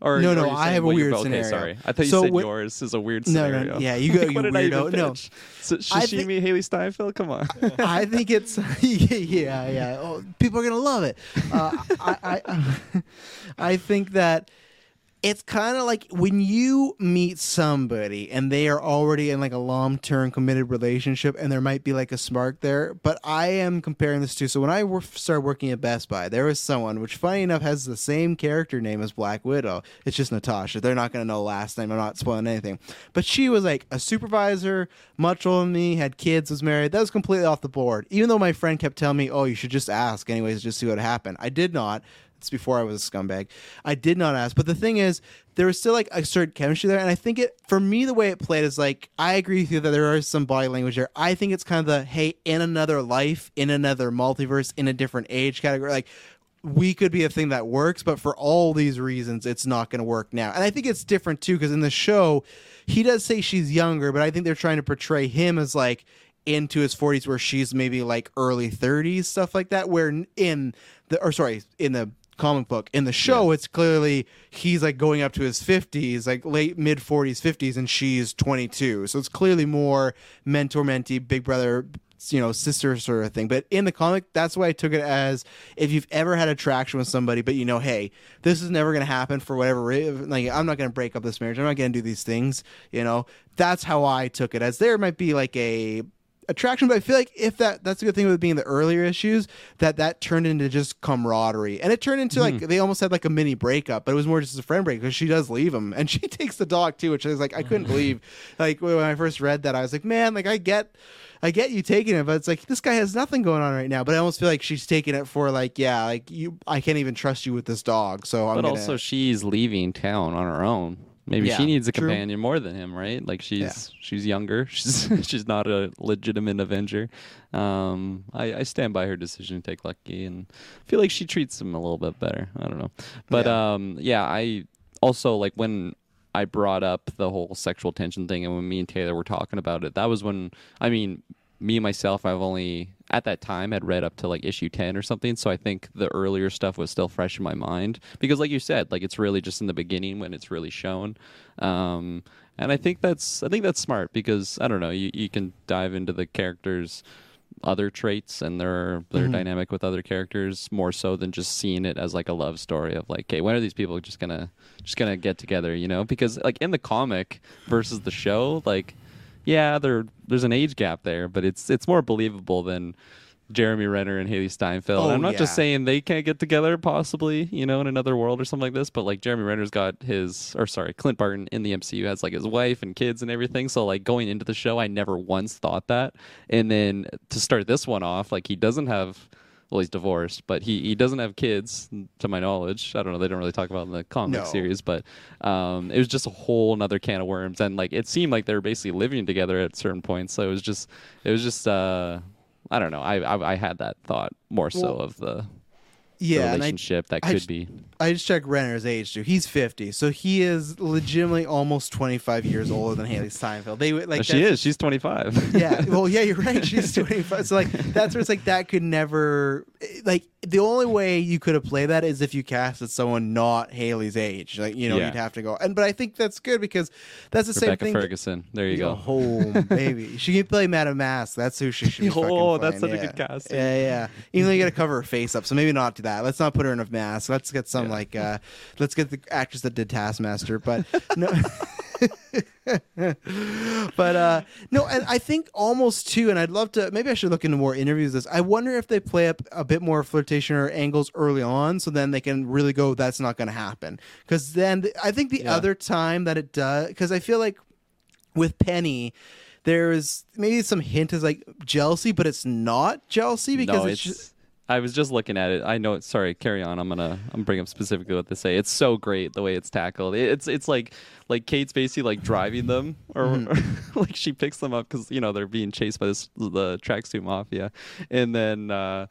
Or no, no, I have a weird okay, scenario. Sorry, I thought you So said what- yours is a weird No, no, scenario. yeah, you go, you what I weirdo. No. So, I sashimi, think- Hailee Steinfeld. Come on. I think it's yeah, yeah. Oh, people are gonna love it. Uh, I, I, I think that it's kind of like when you meet somebody and they are already in like a long-term committed relationship and there might be like a spark there but i am comparing this to so when i wor- started working at best buy there was someone which funny enough has the same character name as black widow. It's just natasha. They're not going to know last name. I'm not spoiling anything. But she was like a supervisor much older than me had kids was married. That was completely off the board. Even though my friend kept telling me oh you should just ask anyways just see what happened. I did not it's before I was a scumbag. I did not ask, but the thing is, there was still like a certain chemistry there, and I think it for me the way it played is like I agree with you that there is some body language there. I think it's kind of the hey, in another life, in another multiverse, in a different age category, like. We could be a thing that works, but for all these reasons, it's not going to work now. And I think it's different too, because in the show, he does say she's younger, but I think they're trying to portray him as like into his 40s where she's maybe like early 30s stuff like that where in the or sorry in the comic book. In the show it's clearly he's like going up to his 50s like late mid 40s 50s and she's 22 so it's clearly more mentor mentee big brother you know sister sort of thing. But in the comic that's why i took it as if you've ever had attraction with somebody but you know hey this is never going to happen for whatever re- like i'm not going to break up this marriage. I'm not going to do these things you know? That's how i took it as there might be like a attraction but i feel like if that that's a good thing with being the earlier issues that that turned into just camaraderie and it turned into like mm-hmm. they almost had like a mini breakup but it was more just a friend break because she does leave him and she takes the dog too which is like i couldn't believe like when i first read that i was like man like i get I get you taking it, but it's like this guy has nothing going on right now. But I almost feel like she's taking it for like, yeah, like you, I can't even trust you with this dog. So I'm but gonna, also she's leaving town on her own. Maybe Yeah, she needs a true. companion more than him, right? Like she's she's younger. She's she's not a legitimate Avenger. Um, I, I stand by her decision to take Lucky, and feel like she treats him a little bit better. I don't know, but um, yeah, I also like when I brought up the whole sexual tension thing, and when me and Taylor were talking about it, that was when I mean, me myself, I've only at that time had read up to like issue ten or something, so I think the earlier stuff was still fresh in my mind because, like you said, like it's really just in the beginning when it's really shown. Um, and I think that's I think that's smart because I don't know, you, you can dive into the characters other traits and their their Mhm. dynamic with other characters more so than just seeing it as like a love story of like, okay, when are these people just gonna just gonna get together, you know? Because like in the comic versus the show, like yeah, there there's an age gap there, but it's it's more believable than Jeremy Renner and Hailee Steinfeld. Oh, And I'm not just saying they can't get together, possibly, you know, in another world or something like this. But like Jeremy Renner's got his, or sorry, Clint Barton in the MCU has like his wife and kids and everything. So like going into the show, I never once thought that. And then to start this one off, like he doesn't have. Well, he's divorced, but he, he doesn't have kids, to my knowledge. I don't know. They don't really talk about it in the comic No. series, but um, it was just a whole another can of worms. And like it seemed like they were basically living together at certain points. So it was just, it was just, uh, I don't know. I, I I had that thought more so Well, of the Yeah, and I- relationship that I could just- be. I just checked Renner's age too. He's fifty, so he is legitimately almost twenty five years older than Hailee Steinfeld. They like she is. She's 25. yeah. Well, yeah, you're right. She's 25. So like that's where it's like that could never eh, like the only way you could have played that is if you casted someone not Hailee's age. Like you know Yeah. you'd have to go. And but I think that's good because that's the Rebecca same thing. Ferguson. There you go. Home, baby. She can play Madame Mask. That's who she should be. fucking Oh, that's playing, such a good casting. Yeah, yeah. Even though you got to cover her face up, so maybe not do that. Let's not put her in a mask. Let's get some like, uh let's get the actress that did Taskmaster. But no. but uh no and i think almost too and i'd love to maybe i should look into more interviews this i wonder if they play up a bit more flirtation or angles early on so then they can really go that's not going to happen because then th- i think the Yeah. other time that it does because i feel like with penny there's maybe some hint is like jealousy but it's not jealousy because no, it's, it's. ju- I was just looking at it. I know. It's, sorry, carry on. I'm gonna. I'm bring up specifically what they say. It's so great the way it's tackled. It's it's like like Kate's basically like driving them, or, Mm-hmm. or like she picks them up because you know they're being chased by this the tracksuit mafia, and then. uh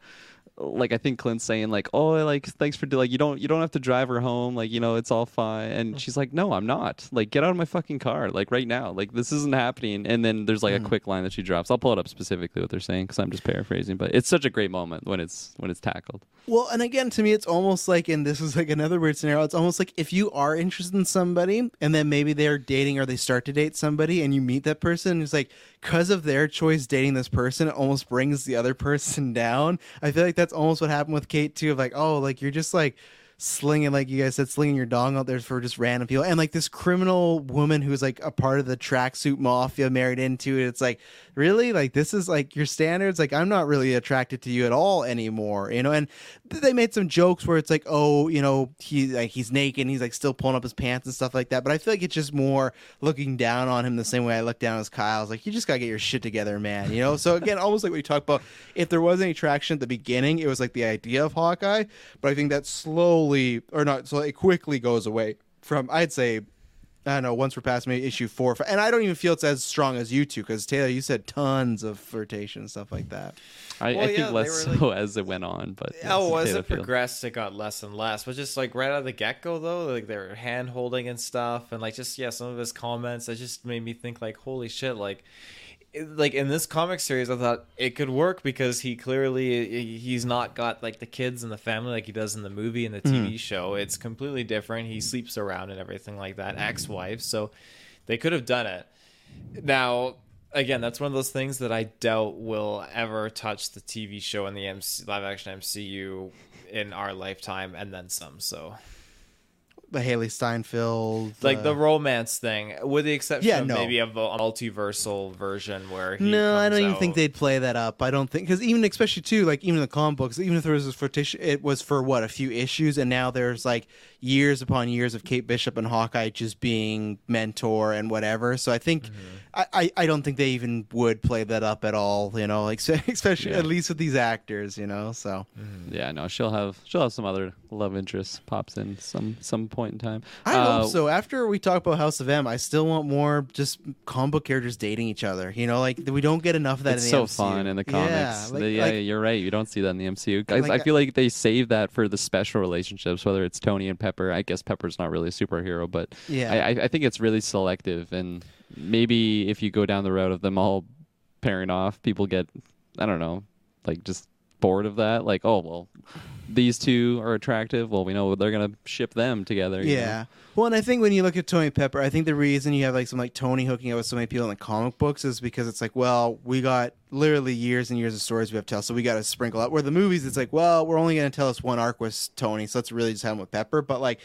like I think Clint's saying like, oh, like thanks for like you don't you don't have to drive her home, like you know it's all fine, and mm. she's like, no, I'm not. Like get out of my fucking car, like right now, like this isn't happening. And then there's like a mm. quick line that she drops. I'll pull it up specifically what they're saying because I'm just paraphrasing, but it's such a great moment when it's when it's tackled. Well, and again, to me, it's almost like, and this is like another weird scenario. It's almost like if you are interested in somebody, and then maybe they're dating or they start to date somebody, and you meet that person, it's like because of their choice dating this person, it almost brings the other person down. I feel like that's almost what happened with Kate too. Of like, oh, like you're just like slinging, like you guys said, slinging your dong out there for just random people, and like this criminal woman who's like a part of the tracksuit mafia married into it. It's like, really, like this is like your standards. Like I'm not really attracted to you at all anymore, you know. And th- they made some jokes where it's like, oh, you know, he like he's naked, he's like still pulling up his pants and stuff like that. But I feel like it's just more looking down on him the same way I look down as Kyle's. Like you just gotta get your shit together, man. You know. So again, almost like you talked about. If there was any traction at the beginning, it was like the idea of Hawkeye, but I think that slowly or not, so it quickly goes away from. I'd say. I don't know. Once we're past maybe issue four, five, and I don't even feel it's as strong as you two, because Taylor, you said tons of flirtation and stuff like that. I, Well, I think yeah, less were, so as it went on, but Oh, yes, as it Field. progressed, it got less and less. But just like right out of the get go, though, like they were hand holding and stuff, and like just yeah, some of his comments that just made me think like, holy shit, like. Like in this comic series, I thought it could work because he clearly he's not got like the kids and the family like he does in the movie and the hmm. TV show. It's completely different. He sleeps around and everything like that. Ex-wife, so they could have done it. Now, again, that's one of those things that I doubt will ever touch the TV show and the MC, live action MCU in our lifetime, and then some. So, But Hailee Steinfeld, like uh, the romance thing, with the exception Yeah, of no. maybe a, a multiversal version where he No, I don't even think they'd play that up. I don't think because even especially too like even in the comic books, even if there was this flirtation, it was for what a few issues, and now there's like years upon years of Kate Bishop and Hawkeye just being mentor and whatever. So I think Mm-hmm. I, I I don't think they even would play that up at all. You know, like especially Yeah. at least with these actors. You know, so Yeah, no, she'll have she'll have some other love interest pops in some some point in time. I Uh, hope so. After we talk about House of M, I still want more just comic book characters dating each other. You know, like we don't get enough of that It's in so the MCU. So fun in the comics. Yeah, like, The- yeah, like- you're right. You don't see that in the MCU. Guys, Like, I feel like they save that for the special relationships, whether it's Tony and Pepper. I guess Pepper's not really a superhero, but Yeah. I, I, I think it's really selective. And maybe if you go down the route of them all pairing off, people get, I don't know, like just bored of that. Like, oh well, these two are attractive. Well, we know they're gonna ship them together. you know? Yeah. Well, and I think when you look at Tony Pepper, I think the reason you have like some like Tony hooking up with so many people in the comic books is because it's like, well, we got literally years and years of stories we have to tell, so we got to sprinkle out. Where the movies, it's like, well, we're only going to tell us one arc with Tony, so let's really just have him with Pepper. But like,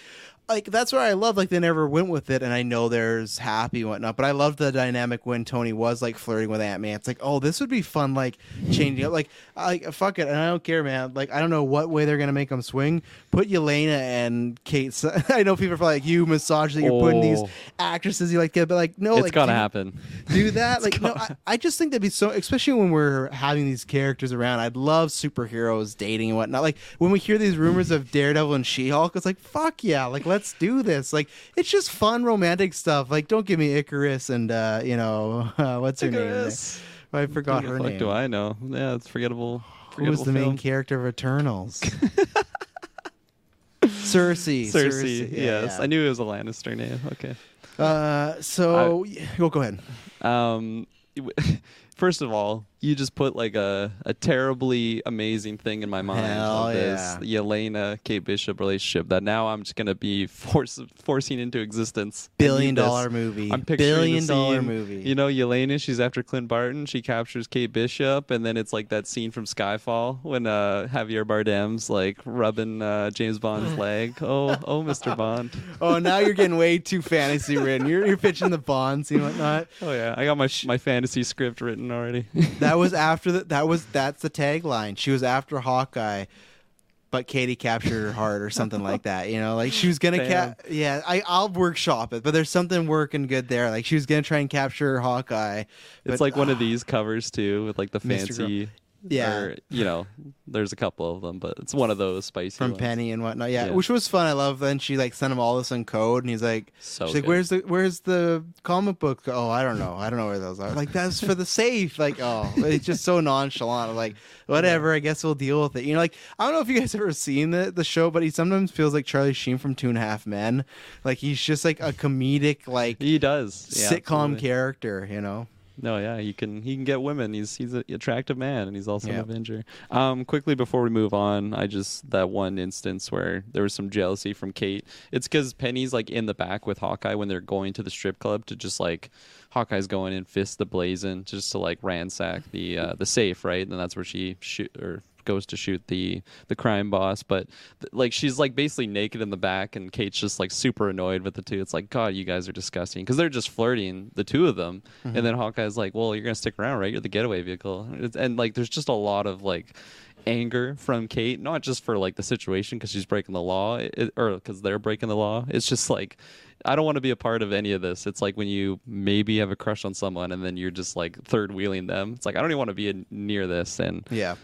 like that's where I love. Like they never went with it, and I know there's happy and whatnot. But I loved the dynamic when Tony was like flirting with Aunt May. It's like, oh, this would be fun, like changing up. Like, like fuck it, and I don't care, man. Like I don't know what way they're gonna make them swing. Put Yelena and Kate. I know people are probably like, you massage that You're putting these Oh. actresses you like, get, but like, no, it's like, gotta do- happen. do that. like, no, I, I just think that'd be so, especially when we're having these characters around. I'd love superheroes dating and whatnot. Like when we hear these rumors of Daredevil and She-Hulk, it's like, fuck yeah, like let's do this. Like it's just fun, romantic stuff. Like don't give me Ikaris and uh, you know uh, what's her Ikaris. name? I forgot her name. Do I know? Yeah, it's forgettable. Who was forgettable the main character of Eternals? Cersei. Cersei. yeah, yes, yeah. I knew it was a Lannister name. Okay. Uh, so yeah, go go ahead. Um, first of all, you just put like a, a terribly amazing thing in my mind Hell of this Yelena Kate Bishop relationship that now I'm just gonna be force, forcing into existence. Billion dollar movie. I'm picturing the Billion dollar scene, movie. You know, Yelena, she's after Clint Barton. She captures Kate Bishop, and then it's like that scene from Skyfall when uh, Javier Bardem's like rubbing uh, James Bond's leg. Oh, oh, Mr. Bond. Oh, now you're getting way too fantasy written. You're, you're pitching the Bonds and whatnot. Oh yeah, I got my my fantasy script written already. That was after the, that was that's the tagline. She was after Hawkeye, but Katie captured her heart or something like that. You know, like she was gonna cap. Yeah, I I'll workshop it, but there's something working good there. Like she was gonna try and capture Hawkeye. It's but- like one of these covers too, with like the fancy. Yeah. or, you know, there's a couple of them, but it's one of those spicy from ones. Penny and whatnot. Yeah, Yeah. which was fun. I love. Then she like sent him all this in code, and he's like, So she's like, "Where's the where's the comic book? Oh, I don't know. I don't know where those are. Like that's for the safe. Like oh, it's just so nonchalant. Like whatever. I guess we'll deal with it. You know, like I don't know if you guys ever seen the the show, but he sometimes feels like Charlie Sheen from Two and a Half Men. Like he's just like a comedic like He does Yeah, sitcom absolutely. character. You know. No, yeah, he can he can get women. He's he's an attractive man, and he's also Yeah. an Avenger. Um, quickly before we move on, I just that one instance where there was some jealousy from Kate. It's because Penny's like in the back with Hawkeye when they're going to the strip club to just like Hawkeye's going in fist the blazing just to like ransack the uh, the safe, right? And that's where she shoot or goes to shoot the the crime boss but th- like she's like basically naked in the back and Kate's just like super annoyed with the two. It's like god you guys are disgusting. Because they're just flirting the two of them. Mm-hmm. and then Hawkeye's like well you're gonna stick around right? You're the getaway vehicle. It's- and like there's just a lot of like anger from Kate not just for like the situation because she's breaking the law it, or because they're breaking the law. It's just like I don't want to be a part of any of this. It's like when you maybe have a crush on someone and then you're just like third wheeling them. It's like I don't even want to be in, near this. And Yeah.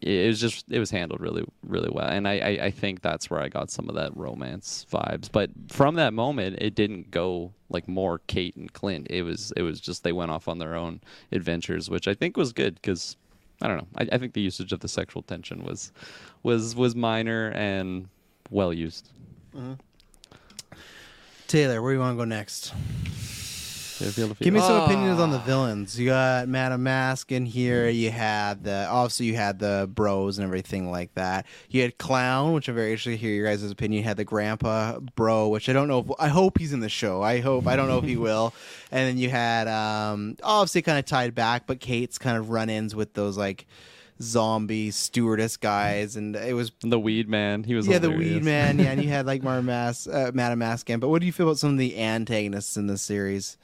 it was just it was handled really really well and I, I i think that's where i got some of that romance vibes but from that moment it didn't go like more kate and clint it was it was just they went off on their own adventures which i think was good because i don't know I, I think the usage of the sexual tension was was was minor and well used mm-hmm. Taylor, where do you want to go next? Feel- feel the Give me some opinions on the villains. You got Madame Mask in here. You had the obviously you had the bros and everything like that. You had Clown, which I'm very interested to hear your guys' opinion. You had the Grandpa Bro, which I don't know. If, I hope he's in the show. I hope. I don't know if he will. And then you had um, obviously kind of tied back, but Kate's kind of run-ins with those like zombie stewardess guys, and it was the weed man he was yeah, the weed man. Yeah, and you had like Madame Mask, uh, Madame Mask in. But what do you feel about some of the antagonists in this series?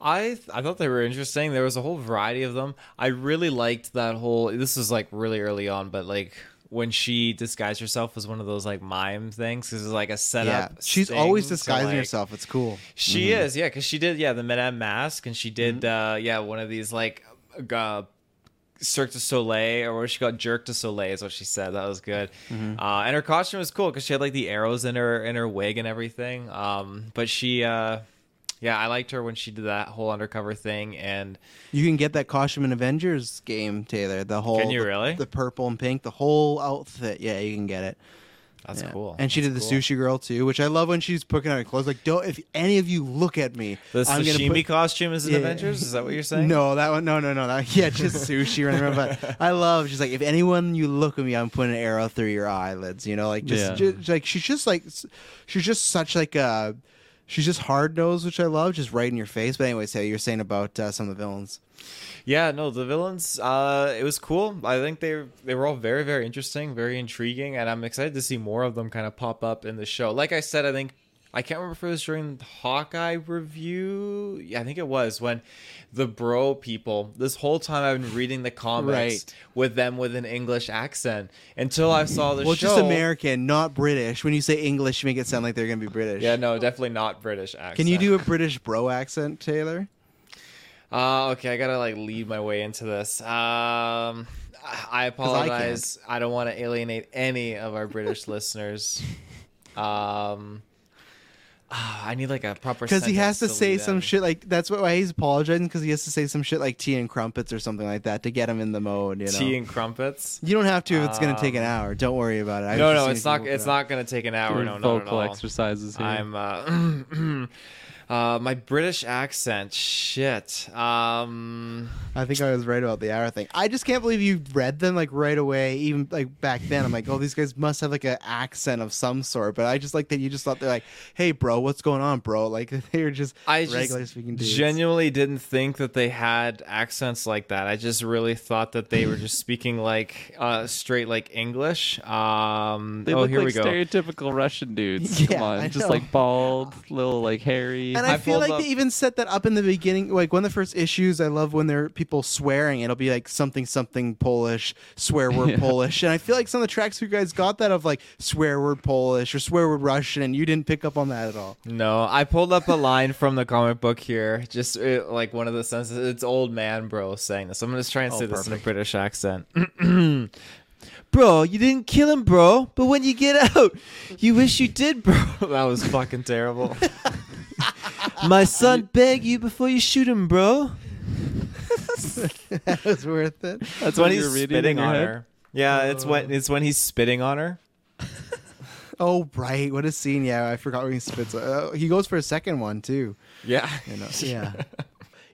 I th- I thought they were interesting. There was a whole variety of them. I really liked that whole. This was like really early on, but like when she disguised herself as one of those like mime things, because it's like a setup. Yeah, setup. she's thing always to, disguising like- herself. It's cool. She Mhm. is, yeah, because she did, yeah, the Madame Mask, and she did, uh, yeah, one of these like uh, Cirque du Soleil, or she got jerked to Soleil is what she said. That was good. Mhm. Uh, and her costume was cool because she had like the arrows in her in her wig and everything. Um, but she, uh, yeah, I liked her when she did that whole undercover thing. And You can get that costume in Avengers game, Taylor. The whole Can you the- really? the purple and pink, the whole outfit. Yeah, you can get it. That's Yeah. cool. And she did the cool. sushi girl too, which I love when she's putting on her clothes. Like, don't if any of you look at me, the I'm sashimi put- costume is Yeah. Avengers. Is that what you're saying? No, that one. No, no, no. That, yeah, just sushi running around. But I love. She's like, if anyone you look at me, I'm putting an arrow through your eyelids. You know, like just, Yeah. just like she's just like, she's just such like a She's just hard nosed, which I love, just right in your face. But anyways, yeah, you're saying about uh, some of the villains. Yeah, no, the villains. Uh, it was cool. I think they they were all very very interesting, very intriguing, and I'm excited to see more of them kind of pop up in the show. Like I said, I think I can't remember if it was during the Hawkeye review. Yeah, I think it was when the bro people. This whole time I've been reading the comics Right. with them with an English accent until I saw the show. well, show. just American, not British. When you say English, you make it sound like they're gonna be British. Yeah, no, definitely not British accent. Can you do a British bro accent, Taylor? Uh, okay, I gotta like lead my way into this. Um, I apologize. I, don't want to alienate any of our British listeners. Um, ah, I need like a proper Because he has to sentence say some in. shit like that's why he's apologizing because he has to say some shit like tea and crumpets or something like that to get him in the mode. You know, tea and crumpets. you don't have to if it's gonna take an Um, hour. Don't worry about it. I no, no, it's not. It's it not gonna take an hour. Doing No, not at vocal all. exercises here. I'm uh, uh, my British accent. Shit. Um, I think I was right about the hour thing. I just can't believe you read them like right away. Even like back then, I'm like, oh, these guys must have like an accent of some sort. But I just like that you just thought they're like, hey, bro, what's going on, bro? Like they were just I just speaking dudes. genuinely didn't think that they had accents like that. I just really thought that they were just speaking like uh, straight like English. Um, They oh, look here like we go. stereotypical Russian dudes. Yeah, Come on, I just know. like bald, little like hairy. And I, I feel like up- they even set that up in the beginning. Like one of the first issues, I love when there are people swearing. It'll be like something something Polish, swear word Polish, and I feel like some of the tracks you guys got that of like swear word Polish or swear word Russian, and you didn't pick up on that at all. No, I pulled up a line from the comic book here. Just uh, like one of the sentences. It's old man, bro, saying this. I'm gonna try and Oh, say this in a. British accent. bro, you didn't kill him, bro. But when you get out, you wish you did, bro. that was fucking terrible. My son beg you before you shoot him, bro. that was worth it. That's what when he's you're reading in spitting on head? her. Yeah, it's when it's when he's spitting on her. Oh right, what a scene! Yeah, I forgot when he spits. Uh, he goes for a second one too. Yeah. You know, yeah.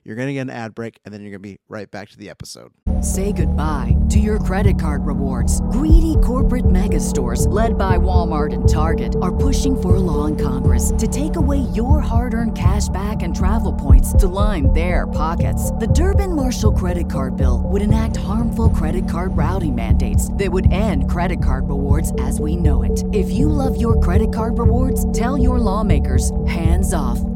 You're gonna get an ad break, and then you're gonna be right back to the episode. Say goodbye to your credit card rewards. Greedy corporate mega stores, led by Walmart and Target, are pushing for a law in Congress to take away your hard earned cash back and travel points to line their pockets. The Durbin Marshall credit card bill would enact harmful credit card routing mandates that would end credit card rewards as we know it. If you love your credit card rewards, tell your lawmakers hands off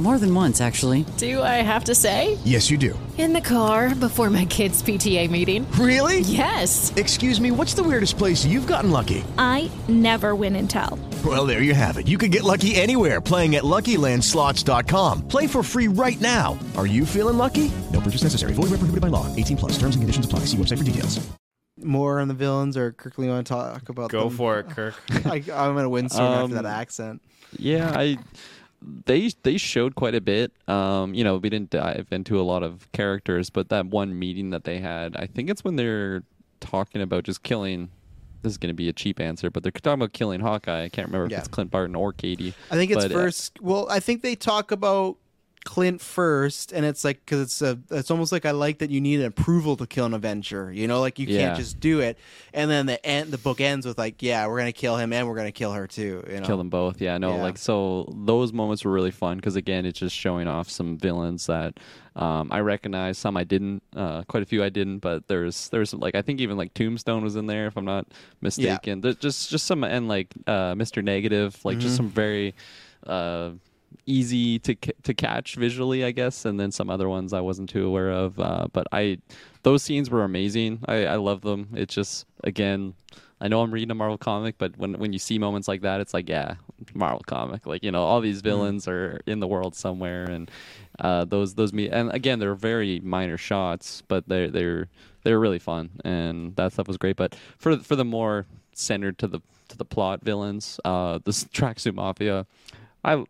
More than once, actually. Do I have to say? Yes, you do. In the car before my kids' PTA meeting. Really? Yes. Excuse me, what's the weirdest place you've gotten lucky? I never win and tell. Well, there you have it. You can get lucky anywhere playing at LuckyLandSlots.com. Play for free right now. Are you feeling lucky? No purchase necessary. Void where prohibited by law. 18 plus. Terms and conditions apply. See website for details. More on the villains, or Kirkley want to talk about? Go them? for it, Kirk. I, I'm gonna windstorm after Um, that accent. Yeah, I they they showed quite a bit. Um, you know, we didn't dive into a lot of characters, but that one meeting that they had, I think it's when they're talking about just killing. This is going to be a cheap answer, but they're talking about killing Hawkeye. I can't remember if it's Clint Barton or Katie. I think it's but, uh, first. Well, I think they talk about Clint first, and it's like because it's a. It's almost like I like that you need an approval to kill an Avenger. You know, like you Yeah. can't just do it. And then the end, the book ends with like, yeah, we're gonna kill him, and we're gonna kill her too. You know, kill them both. Yeah, no, Yeah. like so those moments were really fun because again, it's just showing off some villains that um, I recognize. Some I didn't. Uh, quite a few I didn't, but there's there's like I think even like Tombstone was in there if I'm not mistaken. There's just just some and like uh, Mr. Negative, like Mhm. just some very. Uh, easy to to catch visually i guess and then some other ones i wasn't too aware of uh, but i those scenes were amazing. I i love them. It's just again i know i'm reading a marvel comic but when when you see moments like that it's like yeah marvel comic. Like you know all these villains are in the world somewhere and uh, those those me and again they're very minor shots but they're they're they're really fun and that stuff was great. But for for the more centered to the to the plot villains uh this tracksuit mafia I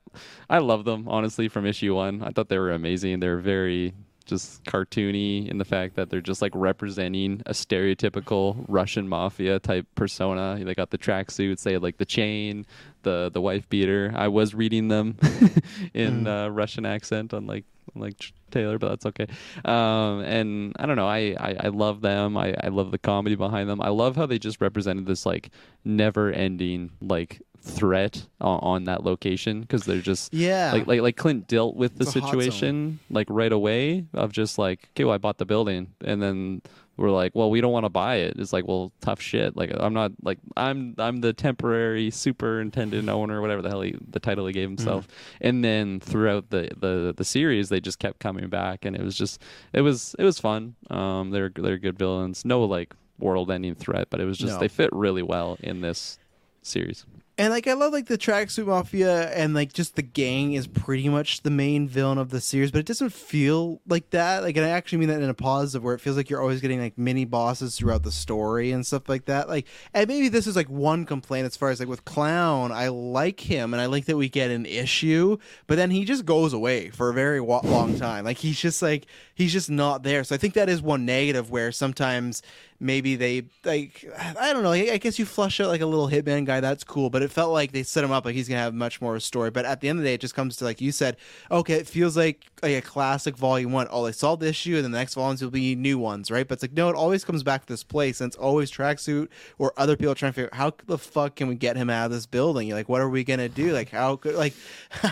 I love them honestly from issue one. I thought they were amazing. They're very just cartoony in the fact that they're just like representing a stereotypical Russian mafia type persona. They got the tracksuits, they had like the chain, the the wife beater. I was reading them in uh, Russian accent, unlike unlike Tr- Taylor, but that's okay. Um, and I don't know. I, I, I love them. I, I love the comedy behind them. I love how they just represented this like never ending like threat on, on that location because they're just Yeah. like like like Clint dealt with the situation like right away of just like okay well I bought the building. And then we're like well we don't want to buy it. It's like well tough shit. Like I'm not like I'm I'm the temporary superintendent owner whatever the hell he, the title he gave himself. And then throughout the, the the series they just kept coming back and it was just it was it was fun. Um they're they're good villains. No like world ending threat but it was just No. they fit really well in this series And like I love like the tracksuit mafia and like just the gang is pretty much the main villain of the series, but it doesn't feel like that. Like and I actually mean that in a positive where it feels like you're always getting like mini bosses throughout the story and stuff like that. Like and maybe this is like one complaint as far as like with Clown, I like him and I like that we get an issue, but then he just goes away for a very long time. Like he's just like he's just not there. So I think that is one negative where sometimes maybe they like I don't know. I guess you flush out like a little hitman guy. That's cool, but it felt like they set him up like he's gonna have much more of a story. But at the end of the day, it just comes to like you said. Okay, it feels like like a classic volume one. Oh, they solved the issue, and the next volumes will be new ones, right? But it's like no, it always comes back to this place, and it's always tracksuit or other people trying to figure out how the fuck can we get him out of this building? You're like, what are we gonna do? Like how could like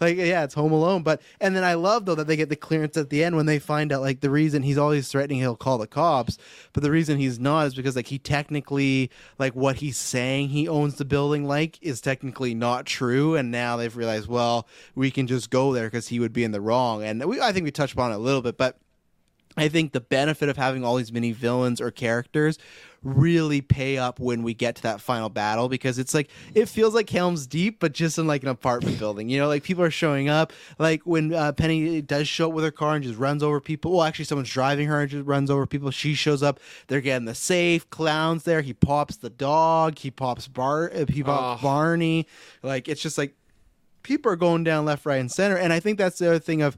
like yeah, it's Home Alone. But and then I love though that they get the clearance at the end when they find out like the reason he's always threatening he'll call the cops, but the reason he's not is because like he technically like what he's saying he owns the building like is technically not true, and now they've realized well we can just go there because he would be in the wrong, and we I think we touched upon it a little bit, but. I think the benefit of having all these mini villains or characters really pay up when we get to that final battle because it's like it feels like Helm's Deep, but just in like an apartment building. You know, like people are showing up. Like when uh, Penny does show up with her car and just runs over people. Well, actually, someone's driving her and just runs over people. She shows up. They're getting the safe. Clowns there. He pops the dog. He pops Bar. uh, He pops Barney. Like it's just like people are going down left, right, and center. And I think that's the other thing of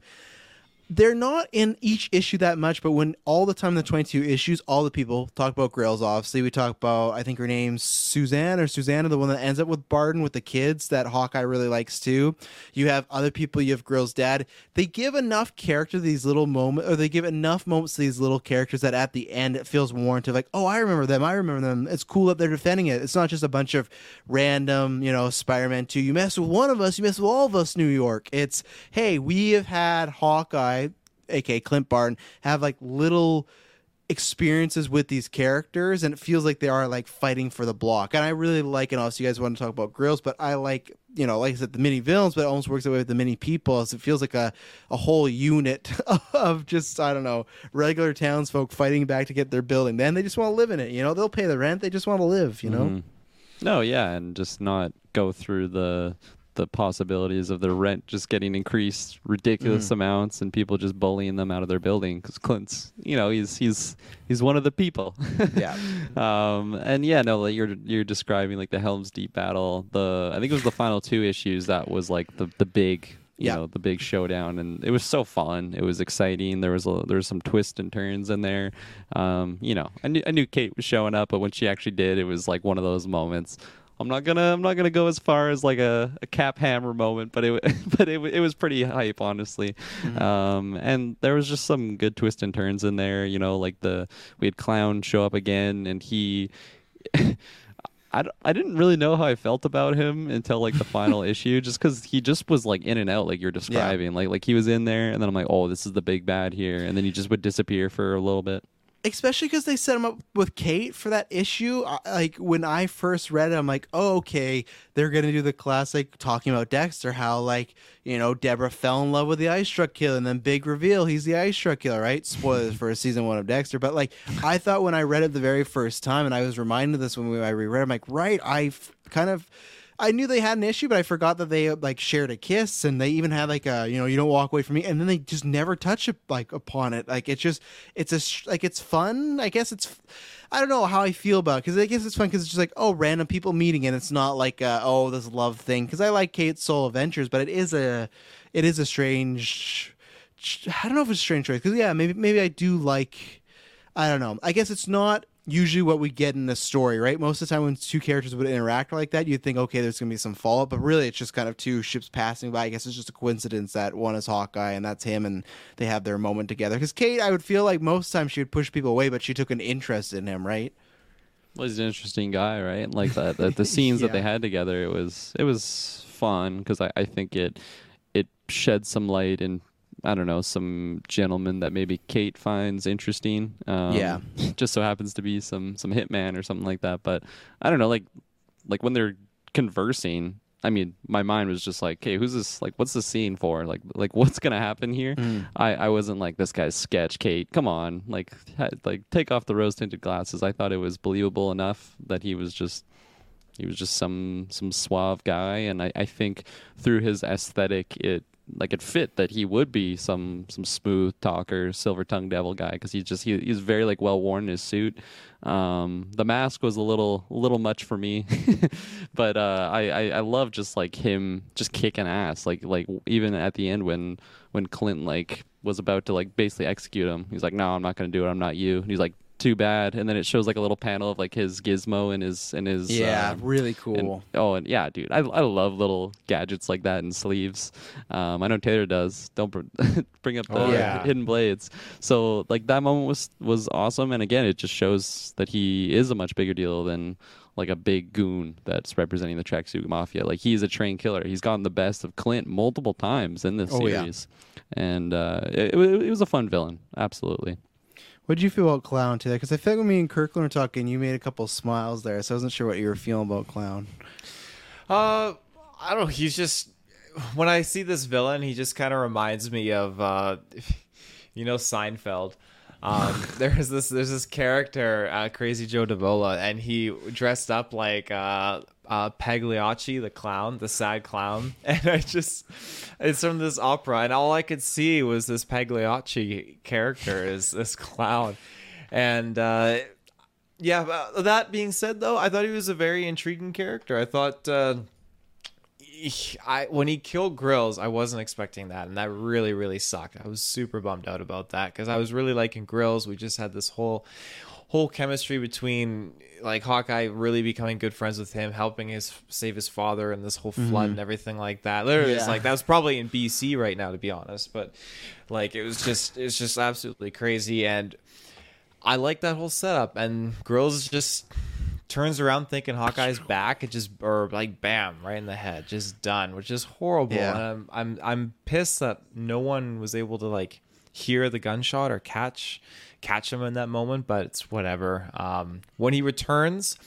they're not in each issue that much, but when all the time the 22 issues, all the people talk about Grails, obviously. We talk about, I think her name's Suzanne or Susanna, the one that ends up with Barden with the kids that Hawkeye really likes too. You have other people, you have Grails' dad. They give enough character these little moments, or they give enough moments to these little characters that at the end it feels warranted. Like, oh, I remember them. I remember them. It's cool that they're defending it. It's not just a bunch of random, you know, Spider Man 2. You mess with one of us, you mess with all of us, New York. It's, hey, we have had Hawkeye aka Clint Barton, have like little experiences with these characters and it feels like they are like fighting for the block. And i really like and obviously you guys want to talk about grills but i like you know like i said the mini villains but it almost works that way with the mini people as it feels like a, a whole unit of just i don't know regular townsfolk fighting back to get their building. Then they just want to live in it you know? They'll pay the rent they just want to live you know? Mhm. No, yeah, and just not go through the the possibilities of their rent just getting increased ridiculous Mhm. amounts and people just bullying them out of their building because Clint's, you know, he's he's he's one of the people. yeah. Um, and yeah, no, like you're you're describing like the Helm's Deep battle. The I think it was the final two issues that was like the the big you Yeah. know the big showdown and it was so fun it was exciting there was a, there was some twists and turns in there um you know I knew, I knew kate was showing up but when she actually did it was like one of those moments i'm not gonna i'm not gonna go as far as like a, a cap hammer moment but it but it, it was pretty hype honestly um and there was just some good twists and turns in there you know like the we had clown show up again and he I, I didn't really know how I felt about him until like the final issue, just because he just was like in and out, like you're describing. Like like he was in there, and then I'm like, oh, this is the big bad here, and then he just would disappear for a little bit. Especially because they set him up with Kate for that issue. I, like when I first read it, I'm like, oh, okay, they're gonna do the classic talking about Dexter, how like you know Deborah fell in love with the Ice Truck Killer, and then big reveal, he's the Ice Truck Killer, right? Spoilers for season one of Dexter, but like I thought when I read it the very first time, and I was reminded of this when I reread, it, I'm like, right, I kind of. I knew they had an issue, but I forgot that they like shared a kiss, and they even had like a you know you don't walk away from me, and then they just never touch like upon it. Like it's just it's a like it's fun. I guess it's I don't know how I feel about because I guess it's fun because it's just like oh random people meeting, and it's not like uh, oh this love thing because I like Kate's soul adventures, but it is a it is a strange. I don't know if it's a strange choice because yeah maybe maybe I do like I don't know. I guess it's not usually what we get in a story, right? Most of the time when two characters would interact like that, you'd think, okay, there's gonna be some follow up, but really it's just kind of two ships passing by. I guess it's just a coincidence that one is Hawkeye and that's him, and they have their moment together. Because Kate, I would feel like most times she would push people away, but she took an interest in him, right? Well, he's an interesting guy, right? Like that, the, the scenes that they had together, it was it was fun because I, I think it it shed some light in I don't know some gentleman that maybe Kate finds interesting. Um, Yeah. just so happens to be some some hitman or something like that. But I don't know, like like when they're conversing. I mean, my mind was just like, "Okay, who's this? Like, what's the scene for? Like, like what's gonna happen here?" Mm. I, I wasn't like this guy's sketch, Kate. Come on, like, ha- like take off the rose tinted glasses. I thought it was believable enough that he was just he was just some some suave guy, and I, I think through his aesthetic, it like it fit that he would be some some smooth talker, silver tongue devil guy because he's just he, he's very like well worn in his suit. Um, the mask was a little little much for me, but uh, I, I I love just like him just kicking ass, like like even at the end when when Clint like was about to like basically execute him, he's like, no, I'm not gonna do it. I'm not you. And he's like. Too bad, and then it shows like a little panel of like his gizmo and his and his Yeah, um, really and- cool. oh, and yeah, dude, I, I love little gadgets like that in sleeves. Um, I know Taylor does. Don't br- bring up the Oh, yeah. hidden blades. So like that moment was was awesome, and again, it just shows that he is a much bigger deal than like a big goon that's representing the tracksuit mafia. Like he's a trained killer. He's gotten the best of Clint multiple times in this Oh, yeah. series, and uh, it, it, it was a fun villain. Absolutely. What did you feel about Clown today? Because I feel like when me and Kirkland were talking, you made a couple smiles there, so I wasn't sure what you were feeling about Clown. Uh, I don't know. He's just when I see this villain, he just kind of reminds me of uh, you know Seinfeld. Um, there's this there's this character, uh, Crazy Joe Davola, and he dressed up like uh, uh, Pagliacci, the clown, the sad clown, and I just it's from this opera, and all I could see was this Pagliacci character, is this clown, and. Uh, yeah, but that being said, though, I thought he was a very intriguing character. I thought uh, I when he killed Grills, I wasn't expecting that, and that really, really sucked. I was super bummed out about that because I was really liking Grills. We just had this whole whole chemistry between like Hawkeye really becoming good friends with him, helping his save his father, and this whole flood Mhm. and everything like that. Literally, it's like that was probably in BC right now, to be honest. But like, it was just it was just absolutely crazy and. I like that whole setup, and Grills just turns around thinking Hawkeye's back, it just or like bam, right in the head, just done, which is horrible. Yeah. And I'm I'm I'm pissed that no one was able to like hear the gunshot or catch catch him in that moment, but it's whatever. Um, when he returns,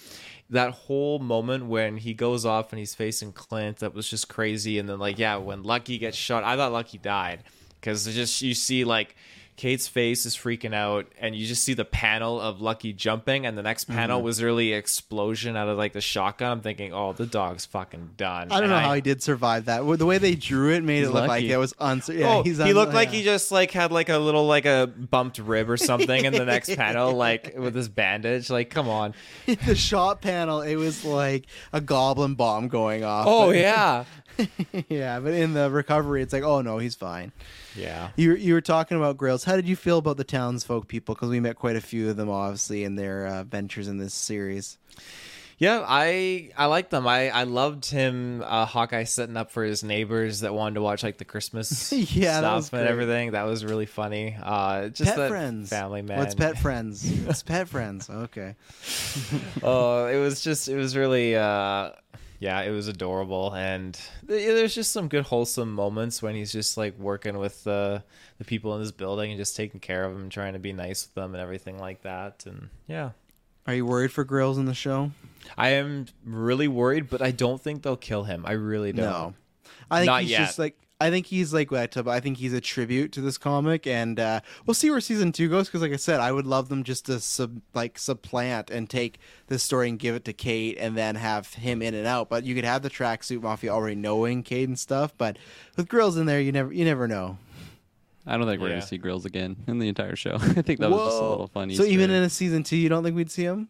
that whole moment when he goes off and he's facing Clint, that was just crazy. And then like yeah, when Lucky gets shot, I thought Lucky died because just you see like Kate's face is freaking out, and you just see the panel of Lucky jumping, and the next panel Mhm. was really explosion out of like the shotgun. I'm thinking, oh, the dog's fucking done. I don't And know how he did survive that. The way they drew it made He's it look like it was uncer Yeah, oh, he un- looked like yeah. he just like had like a little like a bumped rib or something in the next panel, like with his bandage. Like, come on. the shot panel. It was like a goblin bomb going off. Oh yeah, yeah. But in the recovery, it's like, oh no, he's fine. yeah. You you were talking about grills. How did you feel about the townsfolk people? Because we met quite a few of them, obviously, in their uh, ventures in this series. Yeah, I I like them. I I loved him, uh, Hawkeye setting up for his neighbors that wanted to watch like the Christmas Yeah, stuff and everything. That was really funny. Uh, just pet that friends, family man. What's pet friends? What's pet friends? Okay. oh, it was just it was really uh yeah, it was adorable and there's just some good wholesome moments when he's just like working with the the people in his building and just taking care of them, trying to be nice with them and everything like that. And yeah. Are you worried for grills in the show? I am really worried, but I don't think they'll kill him. I really don't. No. I think Not he's yet. just like I think he's like what I tell- I think he's a tribute to this comic, and uh, we'll see where season two goes. Because, like I said, I would love them just to sub like supplant and take this story and give it to Kate, and then have him in and out. But you could have the tracksuit mafia already knowing Kate and stuff, but with grills in there, you never you never know. I don't think we're Yeah. gonna see grills again in the entire show. I think that was just a little funny. So even in a season two, you don't think we'd see him?